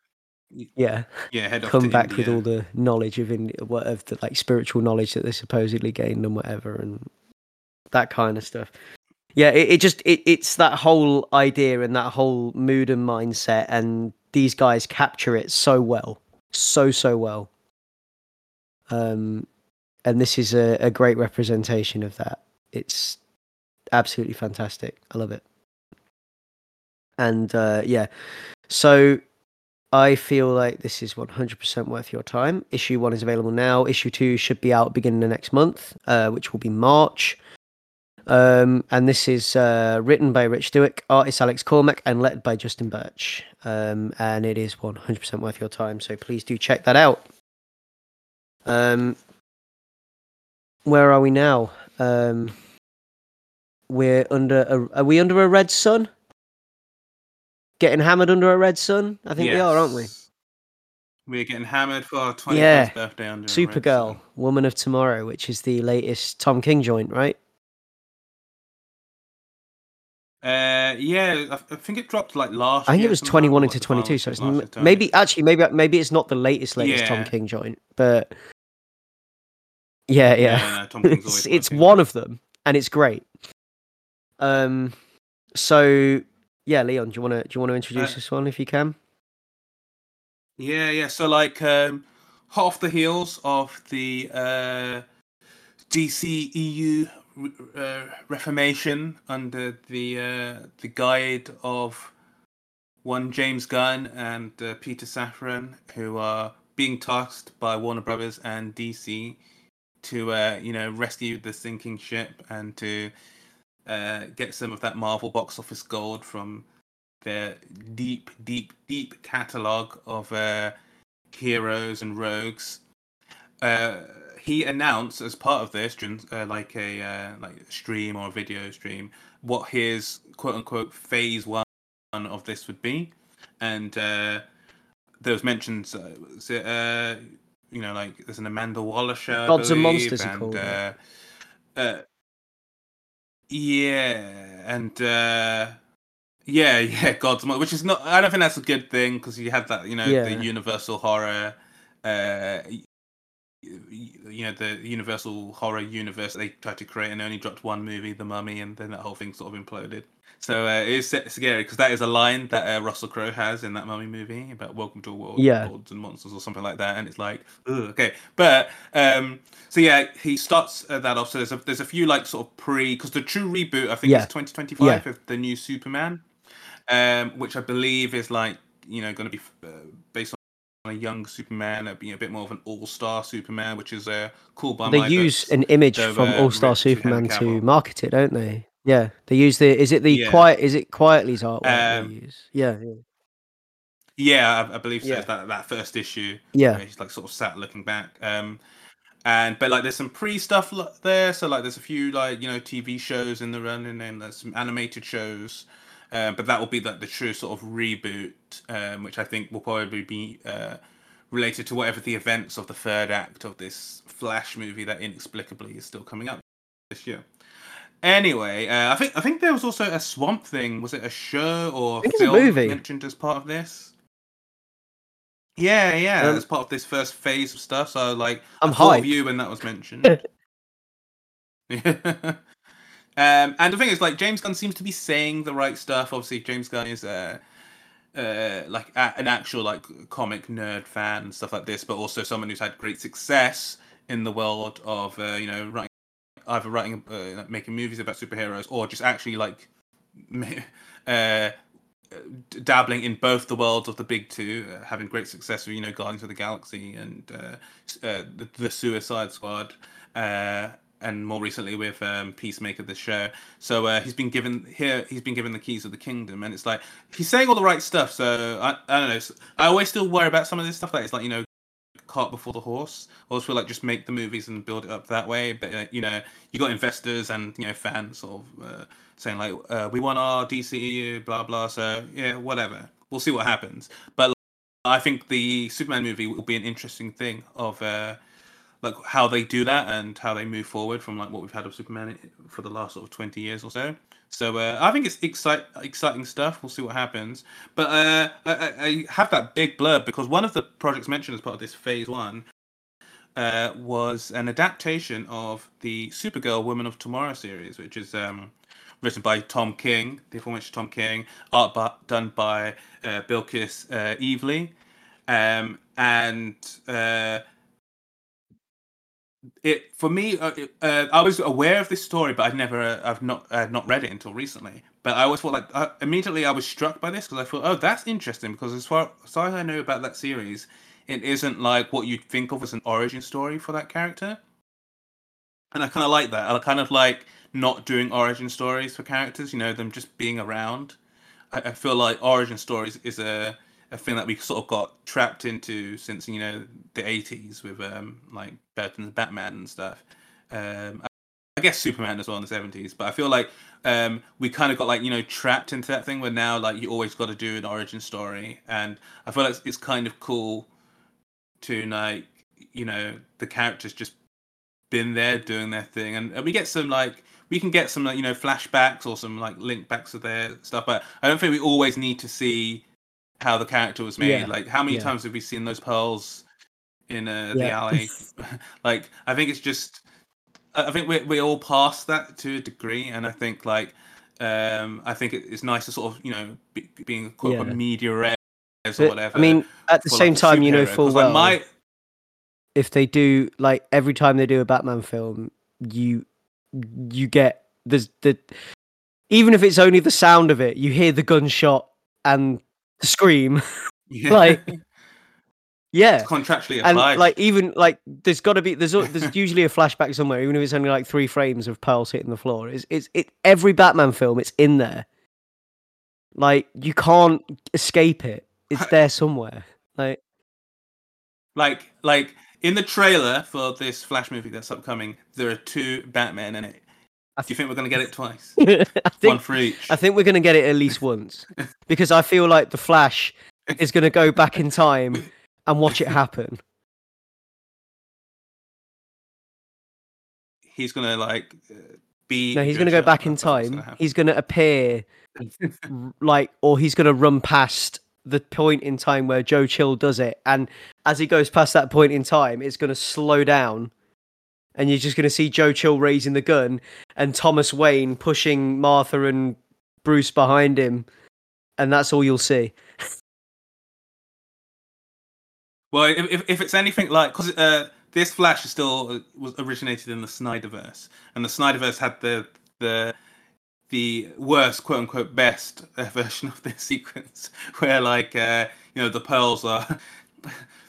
Yeah, yeah, head come back India. with all the knowledge of India, what of the like spiritual knowledge that they supposedly gained and whatever, and that kind of stuff. Yeah, it, it just it, it's that whole idea and that whole mood and mindset, and these guys capture it so well, so so well. Um, and this is a, a great representation of that. It's absolutely fantastic. I love it. And uh, yeah, so I feel like this is 100% worth your time. Issue one is available now. Issue two should be out beginning the next month, uh, which will be March. Um, and this is uh, written by Rich Douek, artist Alex Cormack, and led by Justin Birch. Um, and it is 100% worth your time. So please do check that out. Um, where are we now? Um, we're under a, are we under a red sun? Getting hammered under a red sun? I think we are, aren't we? We're getting hammered for our 21st Yeah. birthday under a red Supergirl, sun. Woman of Tomorrow, which is the latest Tom King joint, right? Uh, yeah, I, I think it dropped like last. I think it was 21 into 22, so it's m- maybe actually maybe maybe it's not the latest latest Tom King joint, but yeah, yeah. No, no, it's it's one of them and it's great. Um so yeah, Leon, do you want to do you want to introduce Uh, this one if you can? Yeah, yeah. So like um hot off the heels of the uh DC EU uh, reformation under the uh, the guide of one James Gunn and uh, Peter Safran, who are being tasked by Warner Brothers and DC to uh, you know rescue the sinking ship and to uh, get some of that Marvel box office gold from their deep, deep, deep catalog of uh, heroes and rogues. He announced as part of this, uh, like a uh, like stream or a video stream, what his quote unquote phase one of this would be, and uh, there was mentions, uh, was it, uh, you know, like there's an Amanda Waller show, Gods and believe, Monsters, and called uh, uh, yeah, and uh, yeah, yeah, God's which is not. I don't think that's a good thing because you have that, you know, Yeah. the Universal horror, uh, you know, the Universal horror universe they tried to create and they only dropped one movie, The Mummy, and then that whole thing sort of imploded. So uh, it is scary because that is a line that uh, Russell Crowe has in that Mummy movie about "Welcome to a World Yeah. of Gods and Monsters" or something like that, and it's like, Ugh, okay, but um, so yeah, he starts uh, that off. So there's a there's a few like sort of pre because the true reboot I think Yeah. is 2025 of the new Superman, um, which I believe is like you know going to be uh, based on a young Superman, uh, being a bit more of an all star Superman, which is uh, cool by They use an image from uh, All Star ripped to Henry Superman to market it, don't they? Yeah, they use the. Is it the Yeah. quiet? Is it Quitely's artwork Um, they use? Yeah, yeah, Yeah, I, I believe so. Yeah. That that first issue. yeah. he's like sort of sat looking back. Um, and but like there's some pre stuff there. So like there's a few like you know TV shows in the running and there's some animated shows. Um, but that will be like the true sort of reboot, um, which I think will probably be uh, related to whatever the events of the third act of this Flash movie that inexplicably is still coming up this year. Anyway, uh, I think I think there was also a Swamp Thing. Was it a show or a film movie. mentioned as part of this? Yeah, yeah, Um, as part of this first phase of stuff. So like, I'm I of hyped. you when that was mentioned. um, and the thing is, like, James Gunn seems to be saying the right stuff. Obviously, James Gunn is uh, uh, like a- an actual like comic nerd fan and stuff like this, but also someone who's had great success in the world of uh, you know writing either writing, uh, making movies about superheroes, or just actually like uh, dabbling in both the worlds of the big two, uh, having great success with you know Guardians of the Galaxy and the, the, Suicide Squad, uh, and more recently with um, Peacemaker, the show. So uh, he's been given here. He's been given the keys of the kingdom, and it's like he's saying all the right stuff. So I, I don't know. I always still worry about some of this stuff. That it's like you know cart before the horse. I always feel like just make the movies and build it up that way. But uh, you know, you got investors and you know fans sort of uh, saying like, uh, "We want our DCEU," blah blah. So yeah, whatever. We'll see what happens. But like, I think the Superman movie will be an interesting thing of uh, like how they do that and how they move forward from like what we've had of Superman for the last sort of twenty years or so. So uh, I think it's excite, exciting stuff. We'll see what happens. But uh, I, I, have that big blurb because one of the projects mentioned as part of this phase one uh, was an adaptation of the Supergirl Woman of Tomorrow series, which is um, written by Tom King, the aforementioned Tom King, art but done by uh, Bilquis uh, Evely. Um, and uh, it for me, uh, uh, I was aware of this story, but i've never, uh, I've not, i not read it until recently. But I always thought like uh, immediately I was struck by this because I thought, oh, that's interesting because as far, as far as I know about that series, it isn't like what you'd think of as an origin story for that character. And I kind of like that. I kind of like not doing origin stories for characters. You know, them just being around. I, I feel like origin stories is a a thing that we sort of got trapped into since you know the 80s with um like Burton's Batman and stuff. Um, I guess Superman as well in the 70s, but I feel like um, we kind of got like you know trapped into that thing where now like you always got to do an origin story, and I feel like it's kind of cool to like you know the characters just been there doing their thing, and, and we get some like we can get some like you know flashbacks or some like link backs of their stuff, but I don't think we always need to see how the character was made. Yeah. Like, how many yeah. times have we seen those pearls in uh, the alley? like, I think it's just, I think we're we all past that to a degree, and I think like, um, I think it's nice to sort of you know be, being quote yeah. media res or whatever. I mean, at the same like time, you know full well. Like my... If they do like every time they do a Batman film, you you get there's the even if it's only the sound of it, you hear the gunshot and scream. Yeah. like yeah, it's contractually applied. And like even like there's got to be there's there's usually a flashback somewhere, even if it's only like three frames of pearls hitting the floor. It's it's it every Batman film. It's in there. Like you can't escape it. It's there somewhere. Like like like in the trailer for this Flash movie that's upcoming, there are two Batman in it. Do you think we're going to get it twice? I think, One for each. I think we're going to get it at least once because I feel like the Flash is going to go back in time and watch it happen. He's going to like uh, be. No, he's going to go back in time. He's going to appear like, or he's going to run past the point in time where Joe Chill does it, and as he goes past that point in time, it's going to slow down and you're just going to see Joe Chill raising the gun and Thomas Wayne pushing Martha and Bruce behind him, and that's all you'll see. well, if if it's anything like because uh, this Flash is still uh, was originated in the Snyderverse, and the Snyderverse had the the the worst quote unquote best uh, version of this sequence. Where like uh, you know the pearls are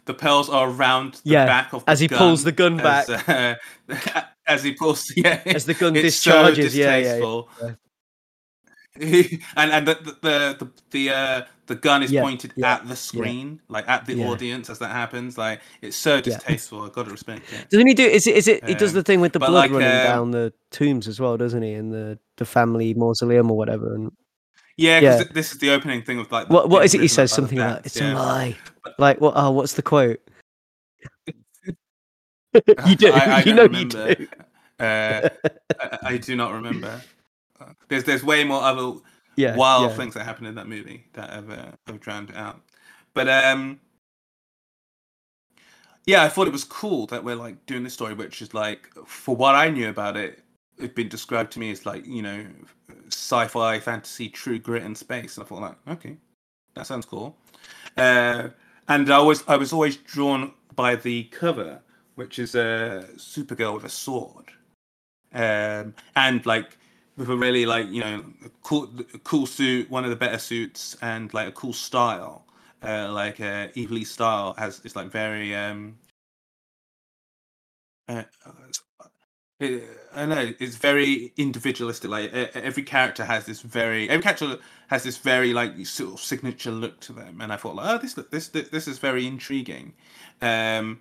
the pearls are around the yeah, back of the as he pulls the gun back. As, uh, as he pulls, yeah, as the gun discharges. So yeah, yeah, yeah. and and the the the the, uh, the gun is yeah, pointed yeah, at the screen, yeah. like at the audience as that happens. Like it's so distasteful. I gotta respect it. Doesn't he do? Is it? Is it? he does the thing with the blood like, running uh, down the tombs as well, doesn't he? In the the family mausoleum or whatever. And yeah, yeah. this is the opening thing of like. What what is it? He says something like, "It's a lie." Like what? Oh, what's the quote? you do. I, I you know remember. you do. Uh, I, I, do not remember. There's there's way more other yeah, wild yeah. things that happen in that movie that have uh, have drowned out. But um, yeah, I thought it was cool that we're like doing this story, which is like, for what I knew about it, it'd been described to me as like you know sci-fi fantasy true grit in space and i thought like okay that sounds cool uh, and i was i was always drawn by the cover which is a supergirl with a sword um, and like with a really like you know cool cool suit, one of the better suits, and like a cool style. Uh, like uh, Evely style has it's like very um, uh, it, I know it's very individualistic. Like every character has this very every character has this very like sort of signature look to them, and I thought like, oh, this this this is very intriguing. Um,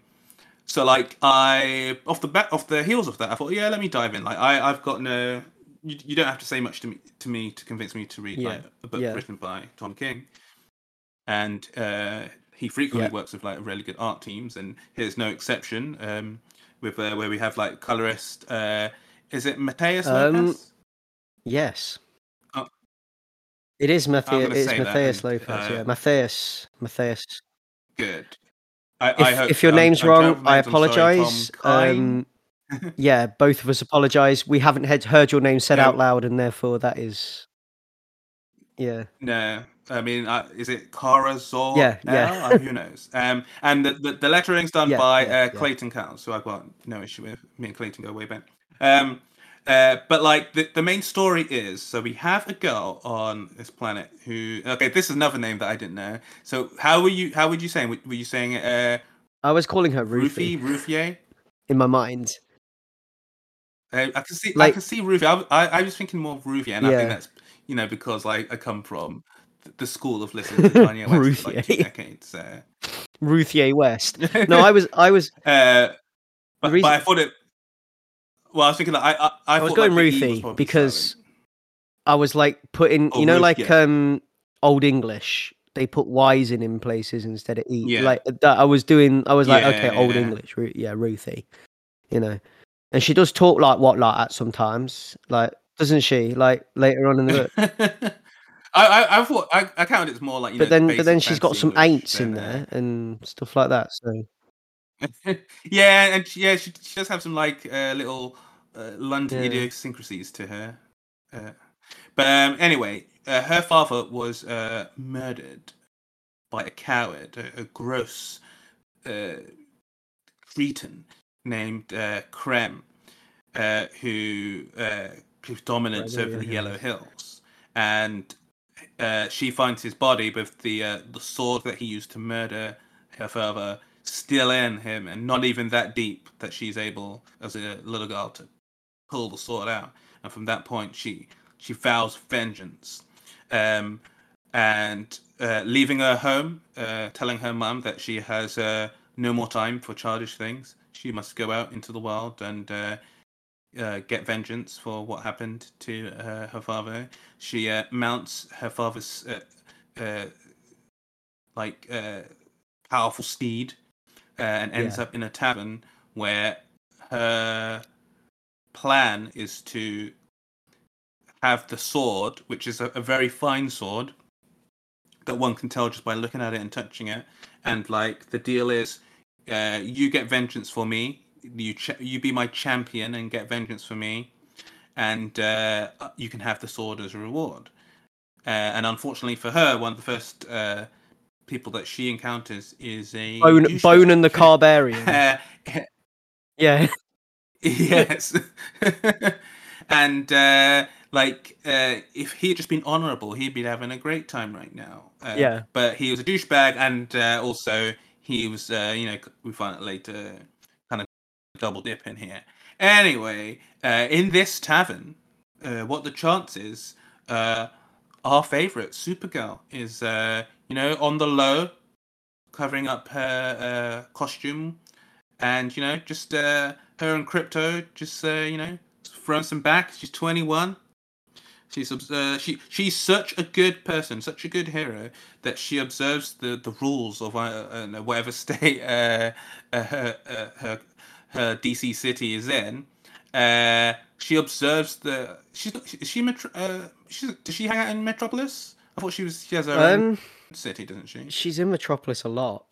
so like I off the back off the heels of that, I thought, yeah, let me dive in. Like I I've got no. You, you don't have to say much to me to me to convince me to read Yeah, like a book yeah. written by Tom King, and uh, he frequently Yeah. works with like really good art teams, and here's no exception. Um, with uh, where we have like colorist, uh, is it Matheus Um, Lopes? Yes. Oh. It is Matthias. gonna It's Matthias Lopes. uh, yeah, Matthias. Matthias. Good. I, If, I hope if your name's wrong, I sorry, apologize. Um, yeah, both of us apologize. We haven't had heard your name said No. out loud, and therefore that is. Yeah. No, I mean, uh, is it Corazon? Yeah, yeah. Uh, who knows? Um, and the, the, the lettering's done Yeah, by yeah, uh, yeah. Clayton Cowles, so I've got no issue with me and Clayton go way back. Um, uh, but like the, the main story is so we have a girl on this planet who okay this is another name that I didn't know. So how were you how would you saying were you saying uh I was calling her Rufy Rufier? in my mind. Uh, I can see I can see Rufy. I, was- I, I was thinking more of Rufy, and I think that's you know because like I come from the school of listening to Kanye West for like two decades. Uh, Ruthier West. No, I was. I was. Uh, but, reason- but I thought it. Well, I was thinking that I I, I, I was going like, E Ruthie because silent. I was like putting. Oh, you know, Ruth, like yeah. um, old English. They put Y's in in places instead of E. Yeah. Like that. I was doing. I was like, Yeah, okay, old. English. Ru- yeah, Ruthie. You know, and she does talk like what like that sometimes. Like, doesn't she? Like later on in the book. I, I I thought I, I counted it as more like you but know. then, but then she's got some ain'ts in there and stuff like that. So yeah, and she, yeah, she, she does have some like uh, little uh, London Yeah. idiosyncrasies to her. Uh, but um, anyway, uh, her father was uh, murdered by a coward, a, a gross uh, cretin named uh, Krem, uh, who uh, Right, over the. Yellow Hills, and uh, she finds his body with the uh, the sword that he used to murder her father still in him, and not even that deep that she's able, as a little girl, to pull the sword out. And from that point, she she vows vengeance, um, and uh, leaving her home, uh, telling her mum that she has uh, no more time for childish things. She must go out into the world and uh, get vengeance for what happened to uh, her father. She uh, mounts her father's uh, uh, like uh, powerful steed uh, and ends Yeah. up in a tavern where her plan is to have the sword, which is a, a very fine sword that one can tell just by looking at it and touching it. And like the deal is, uh, you get vengeance for me. You ch- you be my champion and get vengeance for me, and uh, you can have the sword as a reward. Uh, and unfortunately for her, one of the first uh, people that she encounters is a Bone. Bone and the Carbarian. Yeah, yes and uh like uh if he had just been honorable he'd be having a great time right now uh, Yeah. but he was a douchebag and uh, also he was uh you know we find out later double dip in here. Anyway uh in this tavern uh what the chances uh our favorite supergirl is uh you know on the low covering up her uh costume and you know just uh her and Krypto just you know throwing some back. She's 21 she's uh, she she's such a good person such a good hero that she observes the the rules of uh, whatever state uh, her, her her dc city is in uh she observes the she's not- is she metro uh she's, does she hang out in metropolis i thought she was she has her own um, city doesn't she she's in Metropolis a lot,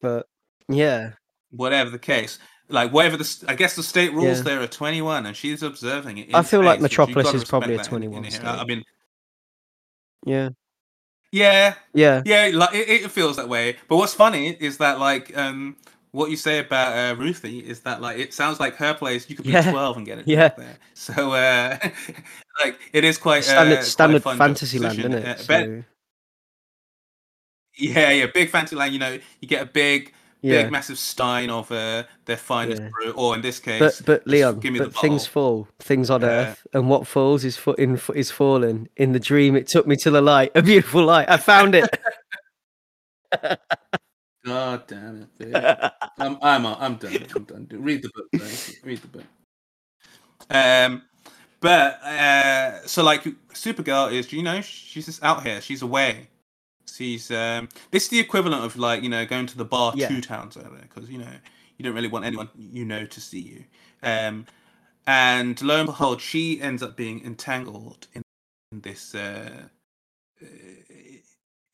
but yeah, whatever the case, like whatever the I guess the state rules Yeah. there are 21, and she's observing it. I feel like space, you've Metropolis is probably a that in- in 21 state. I mean, yeah, yeah, yeah, yeah, like it, it feels that way. But what's funny is that like um what you say about uh, Ruthye is that like it sounds like her place. You could be Yeah. twelve and get it Yeah. there. So uh, like it is quite standard uh, standard quite fantasy land, isn't it? Uh, So, yeah, yeah, big fantasy land. You know, you get a big, yeah. big, massive stein of uh, their finest Yeah. brew, or in this case, But but Leon, give me but the things fall, things on Uh, earth, and what falls is fo- in is falling. In the dream, it took me to the light, a beautiful light. I found it. God damn it! I'm I'm I'm done. I'm done. Read the book, guys. Read the book. Um, but uh, so like Supergirl is, you know, she's just out here. She's away. She's um. This is the equivalent of like you know going to the bar Yeah. two towns over because you know you don't really want anyone you know to see you. Um, and lo and behold, she ends up being entangled in, in this uh, uh,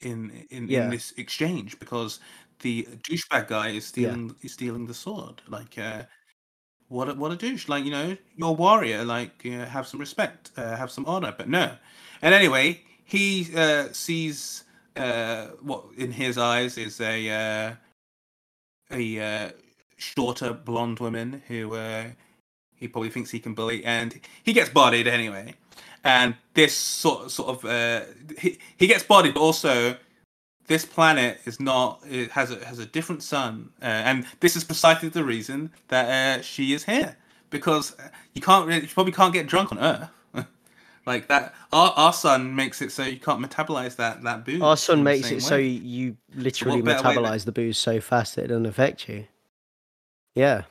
in in, Yeah. in this exchange because the douchebag guy is Yeah. stealing is stealing the sword. Like, uh, what a, what a douche! Like, you know, you're a warrior. Like, uh, have some respect, uh, have some honor. But no. And anyway, he uh, sees uh, what in his eyes is a uh, a uh, shorter blonde woman who uh, he probably thinks he can bully, and he gets bodied anyway. And this sort sort of uh, he he gets bodied, but also this planet is not it has a has a different sun, uh, and this is precisely the reason that uh, she is here because you can't really, you probably can't get drunk on Earth. like that, our, our sun makes it so you can't metabolize that that booze. Our sun makes it so you literally way than- metabolize the booze so fast that it doesn't affect you. Yeah,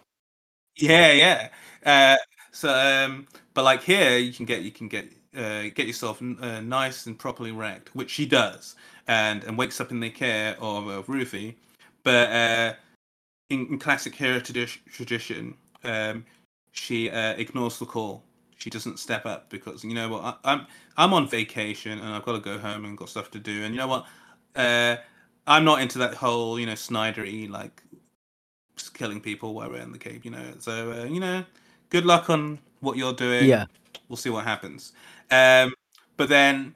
Yeah, yeah. Uh, so, um, but like here, you can get you can get uh, get yourself uh, nice and properly wrecked, which she does, and and wakes up in the care of, of Ruthye. But uh, in, in classic hero tradi- tradition, um, she uh, ignores the call. She doesn't step up because you know what? I, I'm I'm on vacation and I've got to go home and got stuff to do. And you know what? Uh, I'm not into that whole you know Snydery like killing people while we're in the cave. You know, so uh, you know, good luck on what you're doing. yeah, we'll see what happens. Um, but then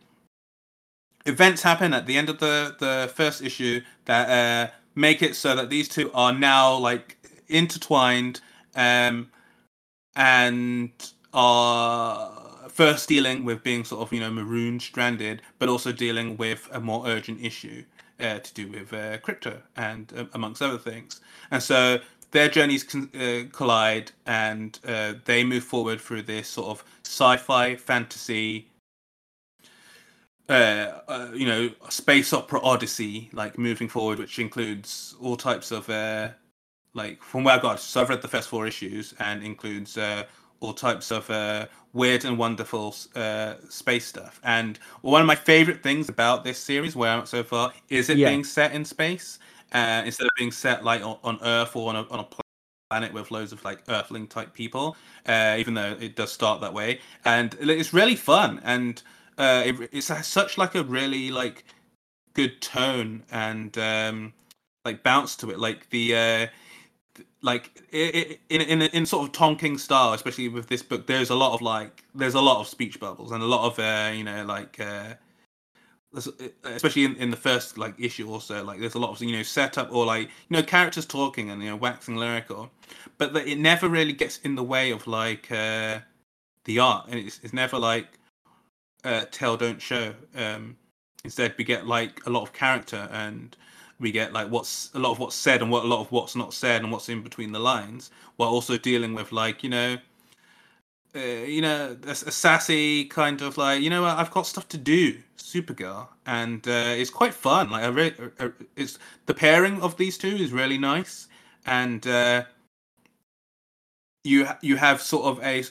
events happen at the end of the the first issue that uh, make it so that these two are now like intertwined um, and are first dealing with being sort of you know marooned, stranded, but also dealing with a more urgent issue uh, to do with uh, Krypto and uh, amongst other things. And so their journeys con- uh, collide, and uh, they move forward through this sort of sci-fi fantasy. Uh, uh, you know, space opera odyssey, like moving forward, which includes all types of, uh, like, from where I got. So I've read the first four issues, and includes uh, all types of uh, weird and wonderful uh, space stuff. And one of my favorite things about this series, where I'm at so far, is it Yeah. being set in space uh, instead of being set like on, on Earth or on a, on a planet with loads of like Earthling type people. Uh, even though it does start that way, and it's really fun, and uh, it, it's has such like a really like good tone and um, like bounce to it, like the. Uh, like i- i- in in in sort of Tom King style, especially with this book, there's a lot of like there's a lot of speech bubbles and a lot of uh, you know like uh, especially in, in the first like issue also like there's a lot of you know setup or like you know characters talking and you know waxing lyrical, but that it never really gets in the way of like uh, the art and it's, it's never like uh, tell don't show. Um, instead, we get like a lot of character and we get like what's a lot of what's said and what a lot of what's not said and what's in between the lines, while also dealing with like you know, uh, you know, a, a sassy kind of like you know I've got stuff to do, Supergirl, and uh, it's quite fun. Like I really, uh, it's the pairing of these two is really nice, and uh, you you have sort of a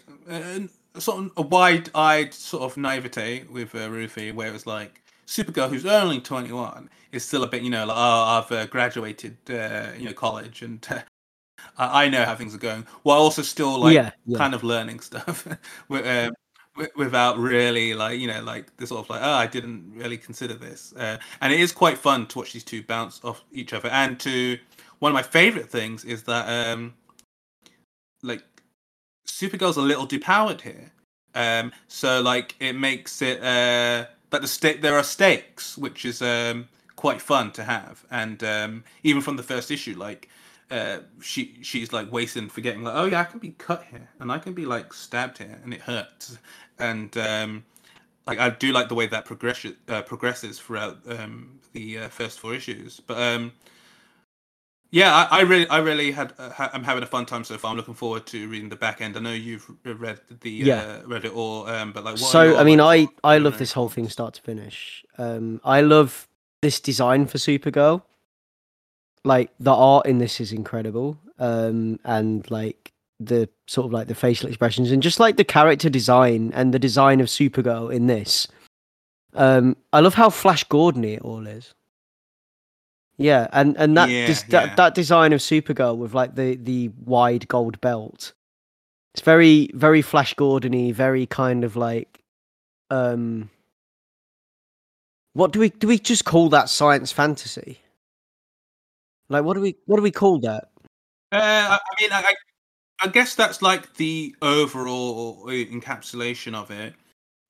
sort of a wide-eyed sort of naivete with uh, Ruthye, where it's like Supergirl, who's only 21, is still a bit, you know, like, oh, I've uh, graduated, uh, you know, college, and uh, I I know how things are going, while also still like yeah, yeah. kind of learning stuff, wi- um, wi- without really like, you know, like the sort of like, oh, I didn't really consider this, uh, and it is quite fun to watch these two bounce off each other, and to one of my favorite things is that, um, like, Supergirl's a little depowered here. Um, so like it makes it uh, that the state there are stakes, which is um, quite fun to have. And um, even from the first issue, like uh, she she's like wasting, forgetting like, oh yeah, I can be cut here and I can be like stabbed here and it hurts. And um, like I do like the way that progression uh, progresses throughout um, the uh, first four issues. But um, yeah, I, I really I really had uh, ha- I'm having a fun time so far. I'm looking forward to reading the back end. I know you've read the Yeah. uh, read it all, um, but like what so I mean, I I love this whole thing start to finish. Um, I love this design for Supergirl. Like the art in this is incredible, um, and like the sort of like the facial expressions and just like the character design and the design of Supergirl in this. Um, I love how Flash Gordon it all is. Yeah, and and that Yeah, dis- that, yeah. that design of Supergirl with like the the wide gold belt. It's very very Flash Gordon-y, very kind of like um what do we do we just call that science fantasy? Like what do we what do we call that? Uh, I, I mean, I, I- I guess that's like the overall encapsulation of it.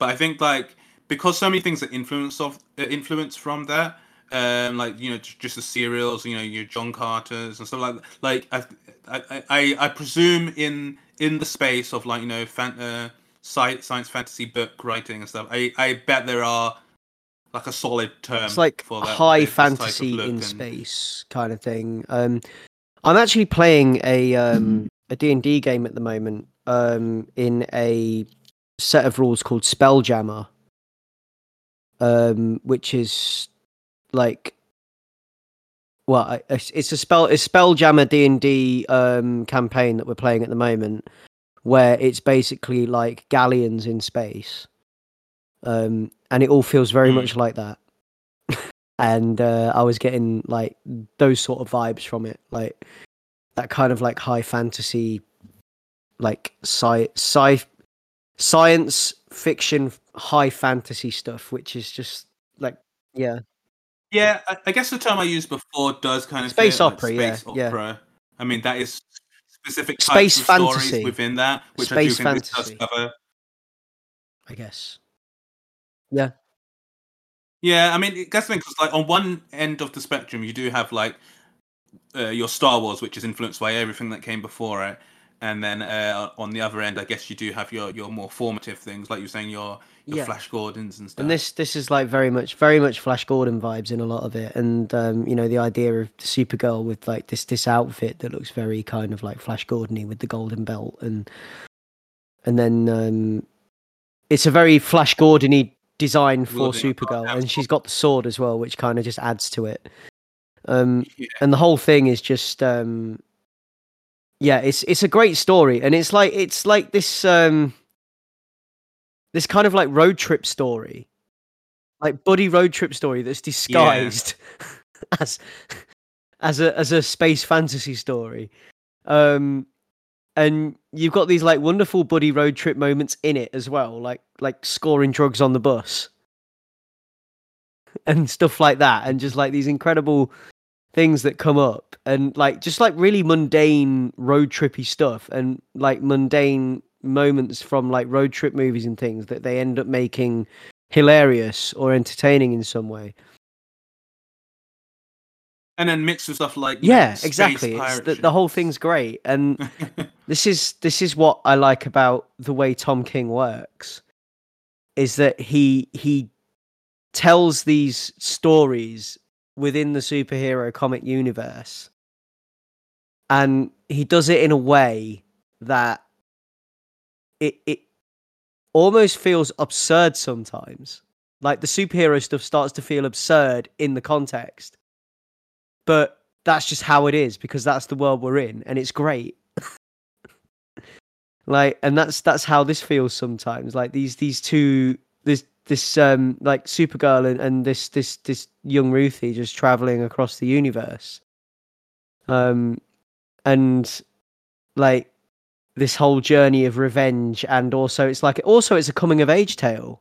But I think like because so many things are influence of uh, influence from that, um, like you know just, the serials, you know your John Carters and stuff like like I I, I I presume in in the space of like you know fan, uh, sci- science fantasy book writing and stuff. I I bet there are like a solid term. It's like for that, high of fantasy in and- space kind of thing. Um I'm actually playing a um a D&D game at the moment um in a set of rules called Spelljammer. Um which is like well, it's a spell it's Spelljammer D&D um campaign that we're playing at the moment where it's basically like galleons in space. Um and it all feels very Hmm. much like that. and uh, I was getting like those sort of vibes from it, like that kind of like high fantasy, like sci sci science fiction, high fantasy stuff, which is just like yeah, Yeah, I, I guess the term I used before does kind of Space fit, like opera, yeah, space yeah. opera. I mean, that is specific Space types of fantasy. stories within that, which Space I do think fantasy. does cover. I guess. Yeah, Yeah, I mean, it- that's the thing because, like, on one end of the spectrum, you do have like uh, your Star Wars, which is influenced by everything that came before it, and then uh, on the other end, I guess you do have your your more formative things, like you're saying, your your Yeah. Flash Gordons and stuff. And this this is like very much very much Flash Gordon vibes in a lot of it, and um, you know the idea of Supergirl with like this this outfit that looks very kind of like Flash Gordony with the golden belt, and and then um, it's a very Flash Gordony design for Supergirl, and she's got the sword as well, which kind of just adds to it. Um, Yeah. and the whole thing is just um, yeah, it's it's a great story, and it's like it's like this um, this kind of like road trip story. Like buddy road trip story that's disguised as as a as a space fantasy story. Um and you've got these like wonderful buddy road trip moments in it as well like like scoring drugs on the bus and stuff like that and just like these incredible things that come up and like just like really mundane road trippy stuff and like mundane moments from like road trip movies and things that they end up making hilarious or entertaining in some way. and then mixed with stuff like Yeah, exactly. The, the whole thing's great, and this is this is what I like about the way Tom King works, is that he he tells these stories within the superhero comic universe, and he does it in a way that it it almost feels absurd sometimes. Like the superhero stuff starts to feel absurd in the context. But that's just how it is because that's the world we're in and it's great. like and that's that's how this feels sometimes. Like these these two this um like Supergirl and, and this this this young Ruthye just traveling across the universe. Um and like this whole journey of revenge and also it's like also it's a coming of age tale.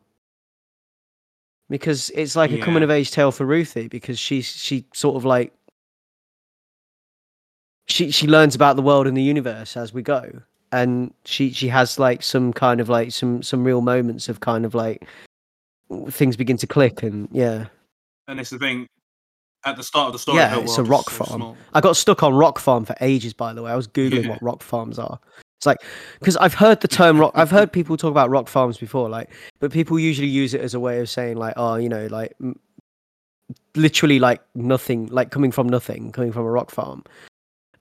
Because it's like a coming of age tale for Ruthye because she's she sort of like she she learns about the world and the universe as we go. And she she has like some kind of like some some real moments of kind of like things begin to click and yeah and it's the thing at the start of the story. Yeah, it's a rock so farm. small. I got stuck on rock farm for ages. By the way, I was googling Yeah. what rock farms are. It's like because I've heard the term rock. I've heard people talk about rock farms before, like, but people usually use it as a way of saying like, oh, you know, like m- literally like nothing, like coming from nothing, coming from a rock farm.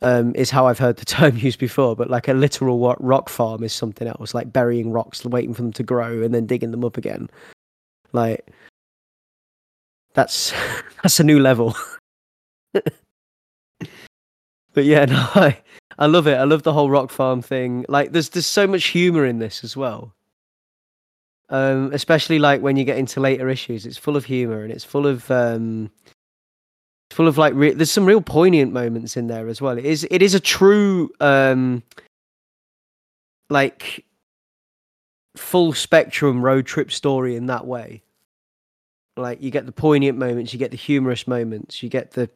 Um, is how I've heard the term used before, but like a literal rock farm is something else, like burying rocks, waiting for them to grow, and then digging them up again. Like that's that's a new level. but yeah, no, I I love it. I love the whole rock farm thing. Like there's there's so much humor in this as well. Um, especially like when you get into later issues, it's full of humor and it's full of um, it's full of like re- there's some real poignant moments in there as well. It is it is a true um, like full spectrum road trip story in that way. Like you get the poignant moments, you get the humorous moments, you get the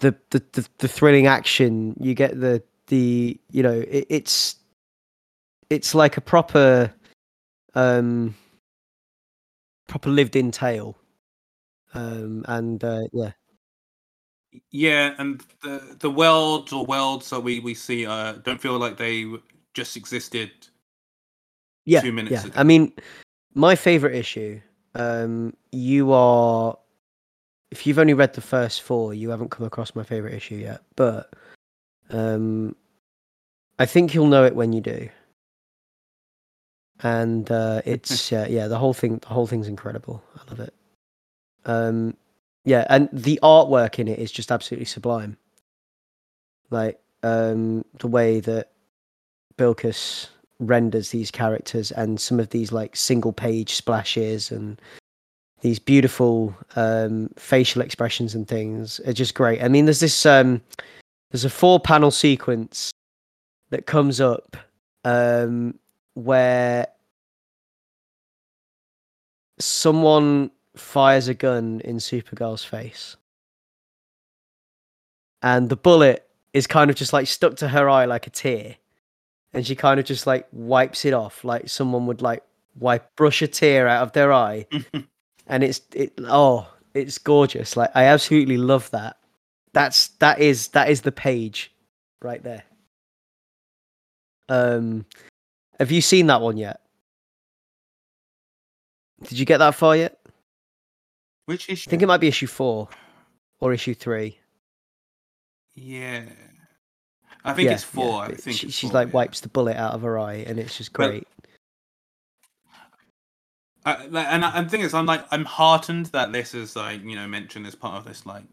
the the the, the thrilling action, you get the the you know it, it's it's like a proper um proper lived in tale um and uh yeah Yeah, and the the worlds or worlds that we we see uh don't feel like they just existed. Yeah Two minutes yeah. ago. i mean my favorite issue um you are if you've only read the first four you haven't come across my favorite issue yet but um i think you'll know it when you do. And uh it's uh, yeah the whole thing the whole thing's incredible. I love it. Um yeah and the artwork in it is just absolutely sublime. Like um the way that Bilquis renders these characters and some of these like single page splashes and these beautiful um facial expressions and things are just great i mean there's this um there's a four panel sequence that comes up um where someone fires a gun in Supergirl's face. And the bullet is kind of just like stuck to her eye like a tear. And she kind of just like wipes it off like someone would like wipe brush a tear out of their eye. and it's it oh, it's gorgeous. Like I absolutely love that. That's that is that is the page right there. Um have you seen that one yet? Did you get that far yet? Which issue? I think it might be issue four or issue three. Yeah, I think yeah, it's four. yeah, I think she, it's she's like yeah. wipes the bullet out of her eye, and it's just great. I, like, and I- and the thing is, I'm like, I'm heartened that this is like, you know, mentioned as part of this like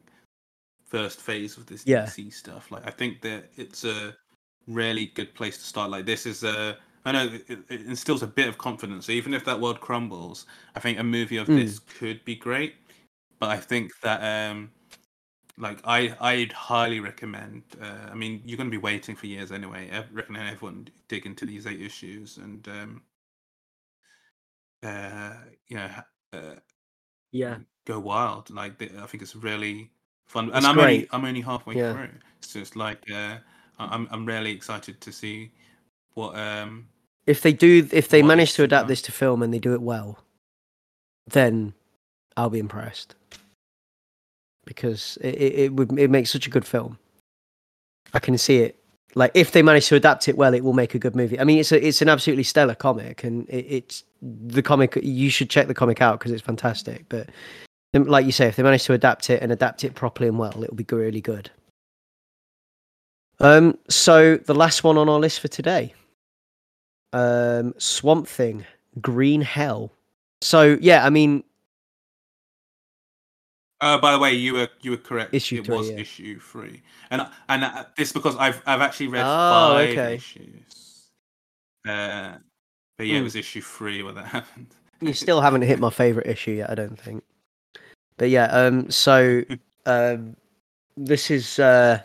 first phase of this Yeah. DC stuff. Like, I think that it's a really good place to start. Like, this is a, I know it, instills a bit of confidence. Even if that world crumbles, I think a movie of Mm. this could be great. But I think that, um, like, I I'd highly recommend. Uh, I mean, you're going to be waiting for years anyway. I recommend everyone dig into these eight issues and. um uh, you know, uh, Yeah, go wild. Like I think it's really fun, It's and I'm only. I'm only halfway Yeah. through. It's just like uh, I'm I'm really excited to see what um if they do, if they manage to adapt this to film and they do it well, then I'll be impressed because it, it, would it makes such a good film. I can see it. Like if they manage to adapt it well, it will make a good movie. I mean, it's a, it's an absolutely stellar comic, and it, it's the comic. You should check the comic out because it's fantastic. But um, like you say, if they manage to adapt it and adapt it properly and well, it'll be really good. Um, so the last one on our list for today, um, Swamp Thing, Green Hell. So yeah, I mean, Uh, by the way, you were you were correct. Issue it three, was yeah. issue three, and and uh, this because I've I've actually read Oh, five okay. issues. Uh, but yeah, it Hmm. was issue three where that happened. you still haven't hit my favorite issue yet, I don't think. But yeah, um, so um, this is uh,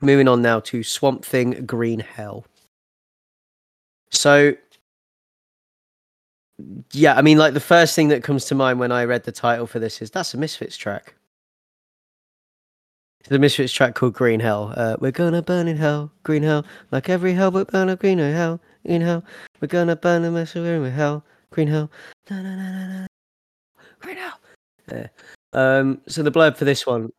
moving on now to Swamp Thing, Green Hell. So yeah, I mean, like the first thing that comes to mind when I read the title for this is that's a Misfits track. The Misfits track called Green Hell. Uh, we're gonna burn in hell, green hell, like every hell but burn a green hell, green hell. We're gonna burn the mess of green hell, green hell. Na, na, na, na, na. Green hell. Yeah. Um, so the blurb for this one,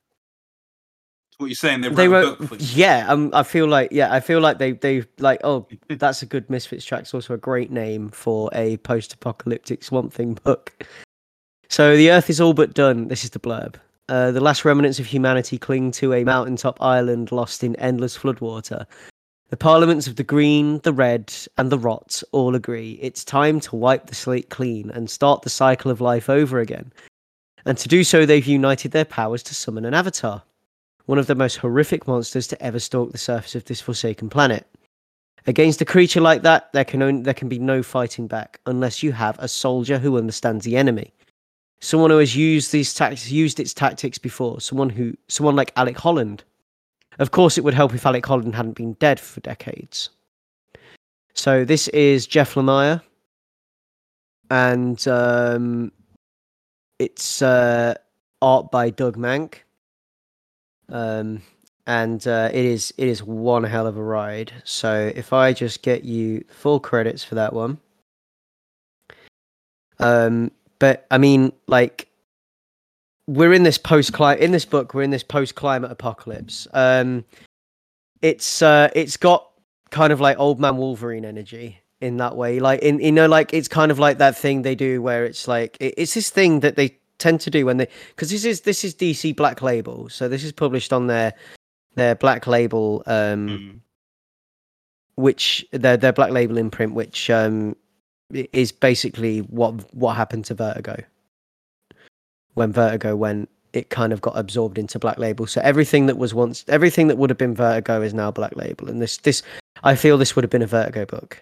What you're saying? They wrote, they wrote, book for you. yeah. Um, I feel like, yeah, I feel like they they like, oh, that's a good Misfits track. It's also a great name for a post-apocalyptic Swamp Thing book. So the Earth is all but done. This is the blurb. Uh, the last remnants of humanity cling to a mountaintop island lost in endless floodwater. The parliaments of the green, the red, and the rot all agree it's time to wipe the slate clean and start the cycle of life over again. And to do so, they've united their powers to summon an avatar, one of the most horrific monsters to ever stalk the surface of this forsaken planet. Against a creature like that, there can only, there can be no fighting back unless you have a soldier who understands the enemy. Someone who has used these tactics used its tactics before. Someone who someone like alec holland. Of course it would help if alec holland hadn't been dead for decades. So this is jeff lemire. And um, it's uh, art by doug Mahnke um, and uh, it is it is one hell of a ride so if i just get you full credits for that one um, but I mean, like, we're in this post climate in this book. We're in this post climate apocalypse. Um, it's uh, it's got kind of like old man Wolverine energy in that way. Like, in you know, like it's kind of like that thing they do where it's like it, it's this thing that they tend to do when they because this is this is DC Black Label, so this is published on their their Black Label, um, Mm. which their their Black Label imprint, which um, is basically what what happened to Vertigo when Vertigo went. It kind of got absorbed into Black Label. So everything that was once everything that would have been Vertigo is now Black Label, and this this I feel this would have been a Vertigo book.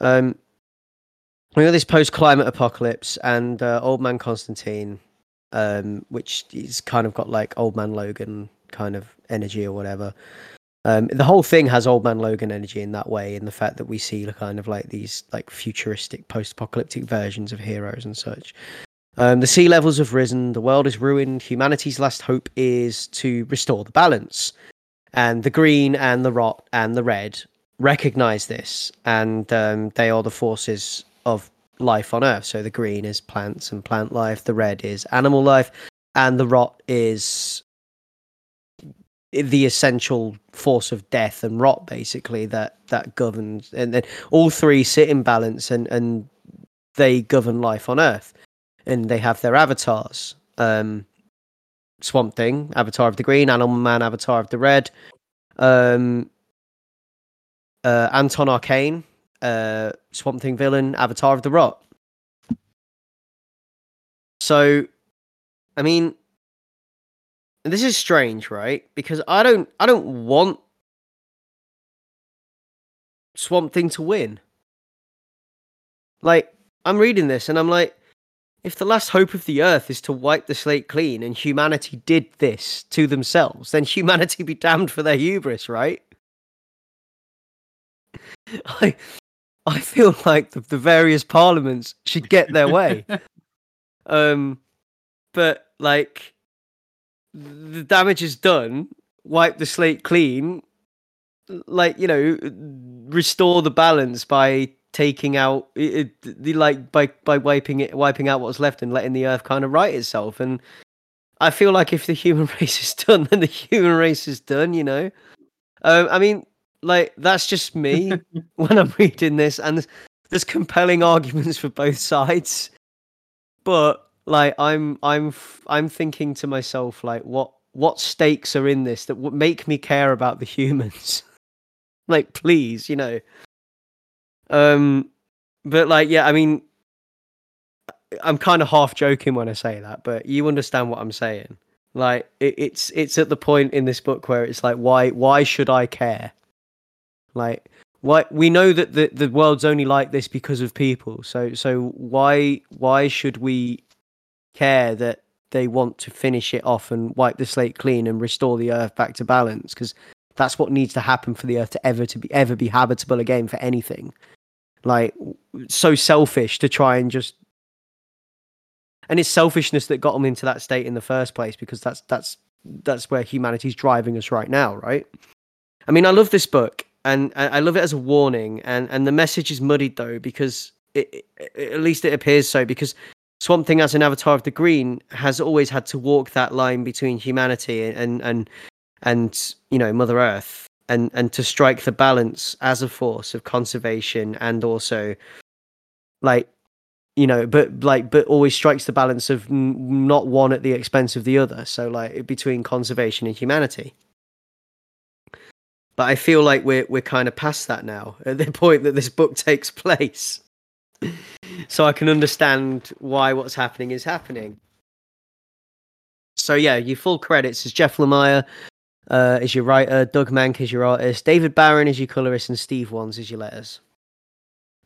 Um, we got this post climate apocalypse and uh, Old Man Constantine, um, which is kind of got like Old Man Logan kind of energy or whatever. Um, the whole thing has Old Man Logan energy in that way, in the fact that we see kind of like these like futuristic post apocalyptic versions of heroes and such. Um, the sea levels have risen, the world is ruined, humanity's last hope is to restore the balance. And the green and the rot and the red recognize this, and um, they are the forces of life on Earth. So the green is plants and plant life, the red is animal life, and the rot is the essential force of death and rot, basically that that governs. And then all three sit in balance, and and they govern life on Earth, and they have their avatars. Um, Swamp Thing, Avatar of the Green, Animal Man, Avatar of the Red, um, uh, Anton Arcane, uh, Swamp Thing villain, Avatar of the Rot. So, I mean, this is strange, right? Because I don't, I don't want Swamp Thing to win. Like, I'm reading this and I'm like, if the last hope of the earth is to wipe the slate clean and humanity did this to themselves, then humanity be damned for their hubris, right? I I feel like the, the various parliaments should get their way. um but like the damage is done, wipe the slate clean, like, you know, restore the balance by taking out it, it, the like by by wiping it wiping out what's left and letting the earth kind of right itself and i feel like if the human race is done then the human race is done you know um, i mean like that's just me when i'm reading this and there's, there's compelling arguments for both sides but like i'm i'm i'm thinking to myself like what what stakes are in this that would make me care about the humans like please you know um, but like, yeah, I mean, I'm kind of half joking when I say that, but you understand what I'm saying. Like, it, it's it's at the point in this book where it's like, why why should I care? Like, why we know that the the world's only like this because of people. So so why why should we care that they want to finish it off and wipe the slate clean and restore the earth back to balance? Because that's what needs to happen for the earth to ever to be ever be habitable again for anything like so selfish to try and just and it's selfishness that got them into that state in the first place because that's that's that's where humanity's driving us right now right i mean i love this book and i love it as a warning and and the message is muddied though because it, it at least it appears so because Swamp Thing as an avatar of the green has always had to walk that line between humanity and and and you know Mother Earth and and to strike the balance as a force of conservation and also like you know but like but always strikes the balance of n- not one at the expense of the other so like between conservation and humanity but i feel like we're we're kind of past that now at the point that this book takes place so i can understand why what's happening is happening so yeah your full credits is jeff lemire uh, is your writer, Doug Mahnke is your artist, David Baron is your colorist, and Steve Wands is your letters.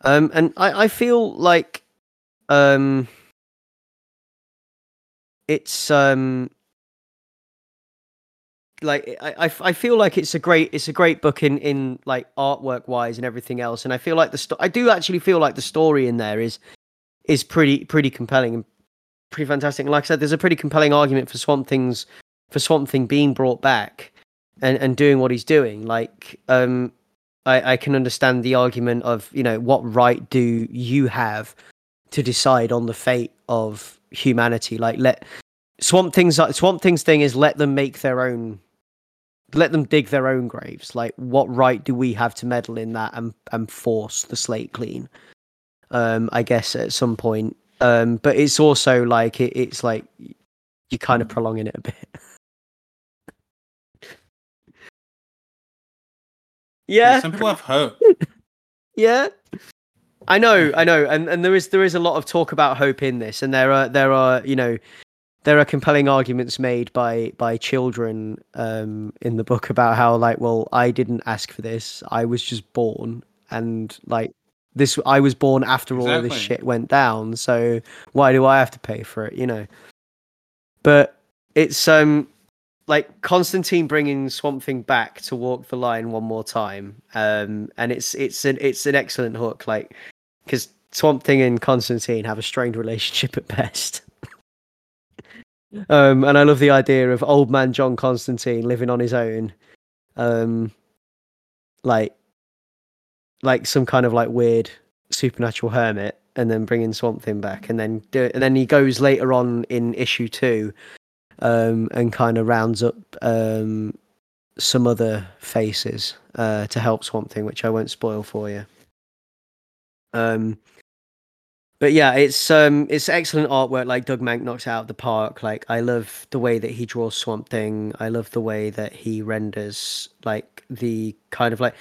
Um, and I, I feel like um, it's um, like I, I, feel like it's a great it's a great book in in like artwork wise and everything else, and I feel like the sto- I do actually feel like the story in there is is pretty pretty compelling and pretty fantastic. And like I said, there's a pretty compelling argument for Swamp Thing's for Swamp Thing being brought back and and doing what he's doing. Like, um, I I can understand the argument of you know what right do you have to decide on the fate of humanity? Like, let Swamp Things Swamp Thing's thing is let them make their own. Let them dig their own graves. Like, what right do we have to meddle in that and and force the slate clean? Um, I guess at some point. Um, but it's also like it, it's like you're kind of prolonging it a bit. Yeah. Some people have hope. yeah. I know, I know, and and there is there is a lot of talk about hope in this, and there are there are you know there are compelling arguments made by by children um, in the book about how like well I didn't ask for this, I was just born, and like this I was born after all this shit went down, so why do I have to pay for it, you know? But it's um like Constantine bringing Swamp Thing back to walk the line one more time, um, and it's it's an it's an excellent hook, like because Swamp Thing and Constantine have a strained relationship at best. Um, and I love the idea of old man John Constantine living on his own, um, like like some kind of like weird supernatural hermit, and then bringing Swamp Thing back, and then do it, and then he goes later on in issue two um, and kind of rounds up um, some other faces uh, to help Swamp Thing, which I won't spoil for you. Um, but yeah, it's um, it's excellent artwork. Like Doug Mahnke knocks out of the park. Like I love the way that he draws Swamp Thing. I love the way that he renders like the kind of like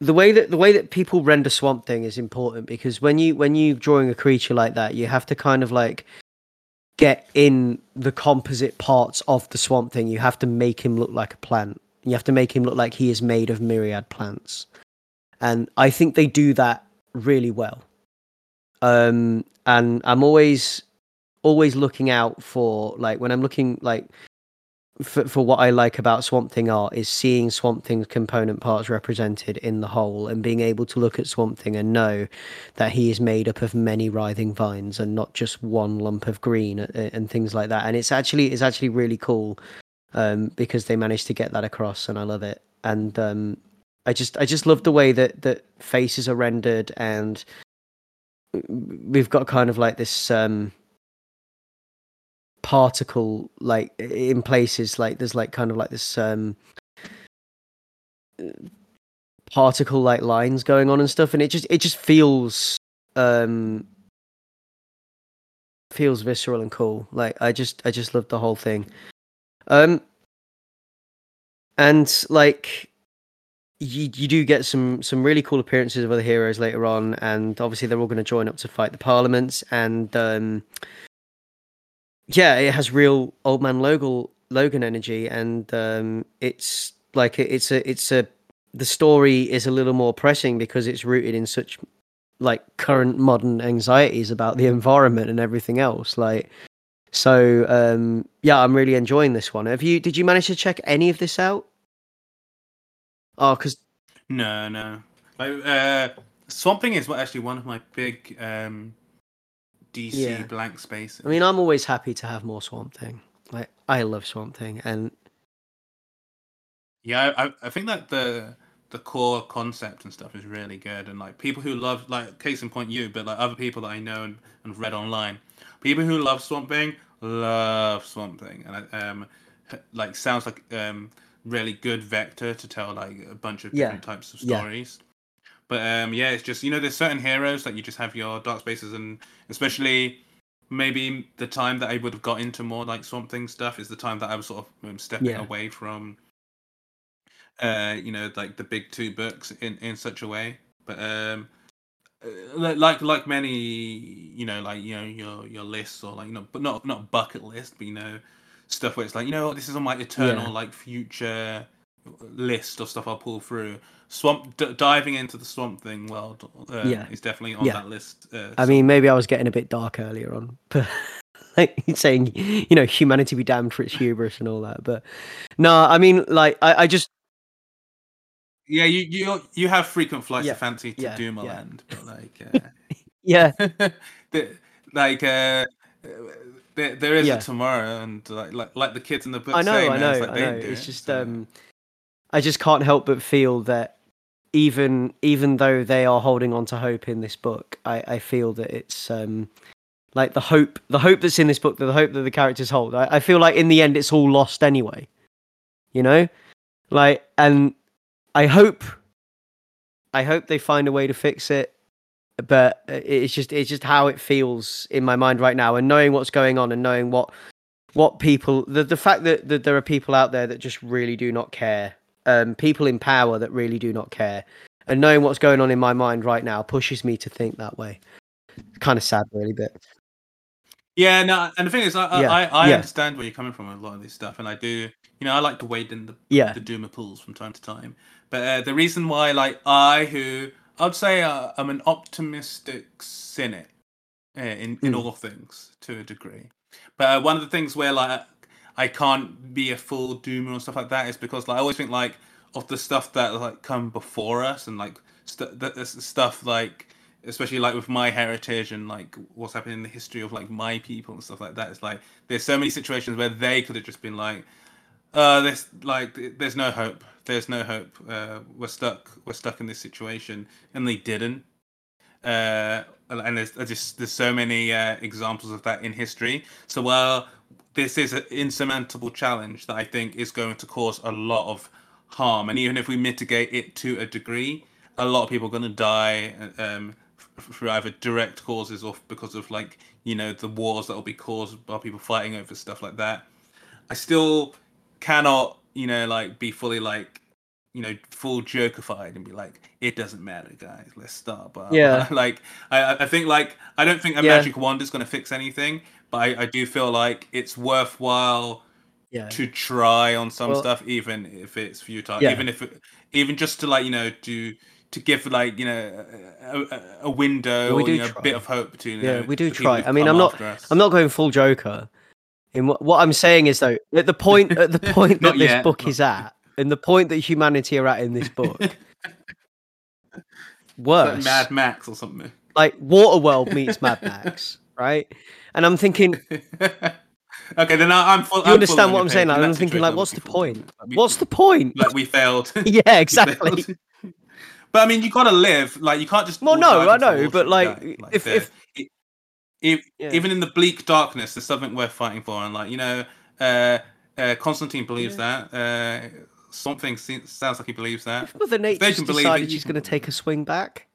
the way that the way that people render Swamp Thing is important because when you when you drawing a creature like that, you have to kind of like get in the composite parts of the swamp thing. You have to make him look like a plant. You have to make him look like he is made of myriad plants. And I think they do that really well. Um and I'm always always looking out for like when I'm looking like for, for what I like about Swamp Thing art is seeing Swamp Thing's component parts represented in the whole and being able to look at Swamp Thing and know that he is made up of many writhing vines and not just one lump of green and, and things like that. And it's actually it's actually really cool um, because they managed to get that across, and I love it. And um, I just I just love the way that that faces are rendered, and we've got kind of like this. Um, particle like in places like there's like kind of like this um particle like lines going on and stuff and it just it just feels um feels visceral and cool like i just i just love the whole thing um and like you you do get some some really cool appearances of other heroes later on and obviously they're all going to join up to fight the parliaments and um yeah, it has real old man Logan Logan energy, and um, it's like it- it's a it's a the story is a little more pressing because it's rooted in such like current modern anxieties about the environment and everything else. Like, so um, yeah, I'm really enjoying this one. Have you? Did you manage to check any of this out? Oh, because No, no. Like, uh, Swamp Thing is actually one of my big um, DC Yeah. blank spaces. I mean, I'm always happy to have more Swamp Thing. Like, I love Swamp Thing, and Yeah, I, I- think that the the core concept and stuff is really good, and like people who love like case in point you, but like other people that I know and, and read online people who love Swamp Thing love Swamp Thing, and um, like sounds like um really good vector to tell like a bunch of Yeah. different types of Yeah. stories. But um, yeah, it's just you know, there's certain heroes that you just have your dark spaces, and especially maybe the time that I would have got into more like Swamp Thing stuff is the time that I was sort of um, stepping Yeah. away from, uh, you know, like the big two books in in such a way. But um, uh, like like many, you know, like you know your your lists or like you know, but not not bucket list, but you know, stuff where it's like you know this is on my eternal Yeah. like future list of stuff I'll pull through. Swamp d- diving into the Swamp Thing world uh, Yeah. is definitely on Yeah. that list. Uh, I so- mean, maybe I was getting a bit dark earlier on, but like saying, you know, humanity be damned for its hubris and all that. But no, I mean, like, I, I just, yeah, you you you have frequent flights Yeah, of fancy to yeah, yeah. But like. yeah, Uh, the, like uh, there, there is Yeah. a tomorrow, and like, like like the kids in the book. I know, say, I know, it's like I know. It's it, just, so- um, I just can't help but feel that even even though they are holding on to hope in this book, I, I feel that it's um like the hope the hope that's in this book, the hope that the characters hold. I, I feel like in the end it's all lost anyway. You know? Like and I hope I hope they find a way to fix it. But uh, it's just it's just how it feels in my mind right now and knowing what's going on and knowing what what people the the fact that, that there are people out there that just really do not care um people in power that really do not care and knowing what's going on in my mind right now pushes me to think that way kind of sad really but Yeah, no, and the thing is, I I, Yeah, I, I yeah. understand where you're coming from with a lot of this stuff, and I do, you know, I like to wade in the yeah the Duma pools from time to time. But uh, the reason why, like, I who I'd say uh, I'm an optimistic cynic uh, in in Mm. all things to a degree. But uh, one of the things where like I can't be a full doomer and stuff like that is because like I always think like of the stuff that like come before us and like st- that stuff like especially like with my heritage and like what's happened in the history of like my people and stuff like that. It's like there's so many situations where they could have just been like, uh, there's like there's no hope. There's no hope. Uh, we're stuck. We're stuck in this situation, and they didn't. Uh, and there's just there's so many uh, examples of that in history. So while this is an insurmountable challenge that I think is going to cause a lot of harm, and even if we mitigate it to a degree, a lot of people are going to die um, through either direct causes or because of like you know the wars that will be caused by people fighting over stuff like that. I still cannot, you know, like be fully like, you know, full jokeified and be like, it doesn't matter, guys. Let's start. But Yeah. like, I, I think like I don't think a Yeah. magic wand is going to fix anything, but I, I do feel like it's worthwhile yeah to try on some Well- stuff, even if it's futile. Yeah. Even if, it, even just to like, you know, do to give like you know a, a, window Well, we or do you know, a bit of hope to you Yeah, know, we do try. I mean, I'm not- i'm not going full joker in what, what i'm saying is though at the point at the point that this yet, book not is at and the point that humanity are at in this book worse like Mad Max or something. like Waterworld meets Mad Max, right? And I'm thinking, okay, then I, I'm full. you understand what I'm saying? Like, Like, I'm thinking, like, what's the point? What's the point? like we failed? yeah, exactly. failed. but I mean, you gotta live. Like you can't just. Well, no, I know, but, like, die. if- if- e- if- Yeah. even in the bleak darkness, there's something worth fighting for, and like you know, uh, uh, Constantine believes that. Uh, something se- sounds like he believes that. Nature can believe it, decided she's going to take a swing back.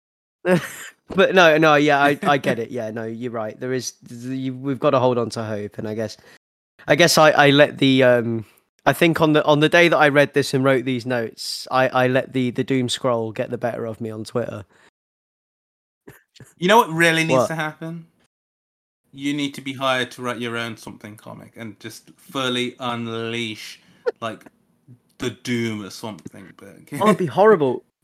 but no, no, yeah, I, I get it. Yeah, no, you're right. There is, you, we've got to hold on to hope, and I guess, I guess I, I let the, um, I think on the on the day that I read this and wrote these notes, I, I let the the doom scroll get the better of me on Twitter. You know what really needs What? to happen? You need to be hired to write your own something comic and just fully unleash like the doom of something But Oh, it'd be horrible.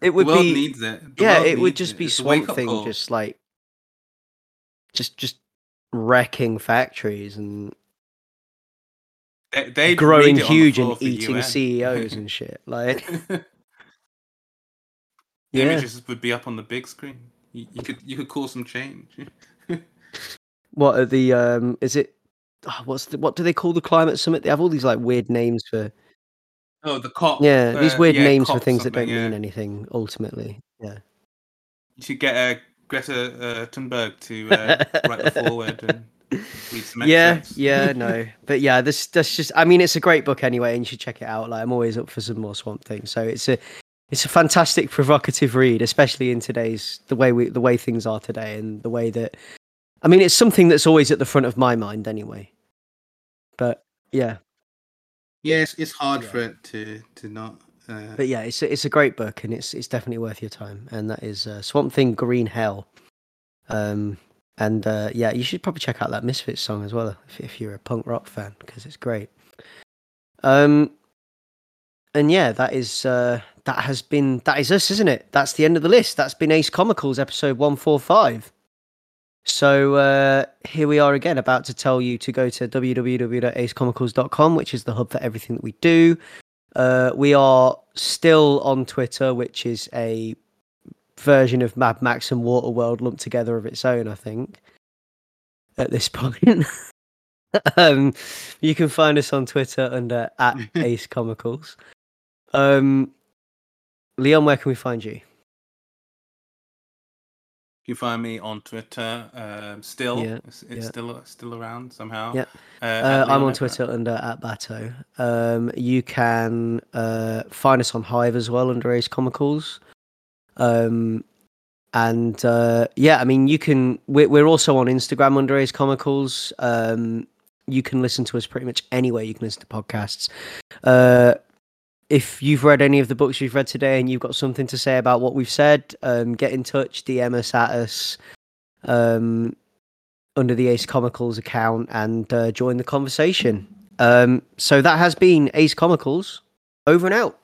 It would world be needs it. The yeah, it would just it. be It's Swamp Thing, call. just like, just just wrecking factories and They, growing read it on the huge and eating. CEOs and shit. Like, The yeah, Images would be up on the big screen. You, you could you could cause some change. what are the um? Is it? oh, what's the what do they call the climate summit? They have all these like weird names for Oh, the cop. yeah, these uh, weird yeah, names for things that don't something, mean yeah. anything ultimately. Yeah, You should get a Greta uh, Thunberg to uh, write the forward and read some yeah, yeah, no, but yeah, this that's just. I mean, it's a great book anyway, and you should check it out. Like, I'm always up for some more Swamp Thing. So it's a, it's a fantastic, provocative read, especially in today's the way we the way things are today, and the way that. I mean, it's something that's always at the front of my mind anyway. But yeah, Yeah, it's, it's hard Yeah. for it to to not. Uh, but yeah, it's a, it's a great book, and it's it's definitely worth your time. And that is uh, Swamp Thing Green Hell. Um, and uh, yeah, you should probably check out that Misfits song as well if, if you're a punk rock fan because it's great. Um, and yeah, that is uh, that has been that is us, isn't it? That's the end of the list. That's been Ace Comicals episode one four five. So uh, here we are again, about to tell you to go to www.acecomicals.com, which is the hub for everything that we do. Uh, we are still on Twitter, which is a version of Mad Max and Waterworld lumped together of its own, I think. At this point, um, you can find us on Twitter under at Ace Comicals. Um, Leon, where can we find you? You find me on Twitter. Um, still, Yeah, it's, it's yeah. still still around somehow. Yeah. Uh, Uh, I'm on Twitter under at Bato. Um, you can uh, find us on Hive as well under Ace Comicals. Um, and uh, yeah, I mean, you can. We're, we're also on Instagram under Ace Comicals. Um, you can listen to us pretty much anywhere you can listen to podcasts. If you've read any of the books we've read today and you've got something to say about what we've said, um, get in touch, DM us at us. Um, under the Ace Comicals account and uh, join the conversation. Um, so that has been Ace Comicals. Over and out.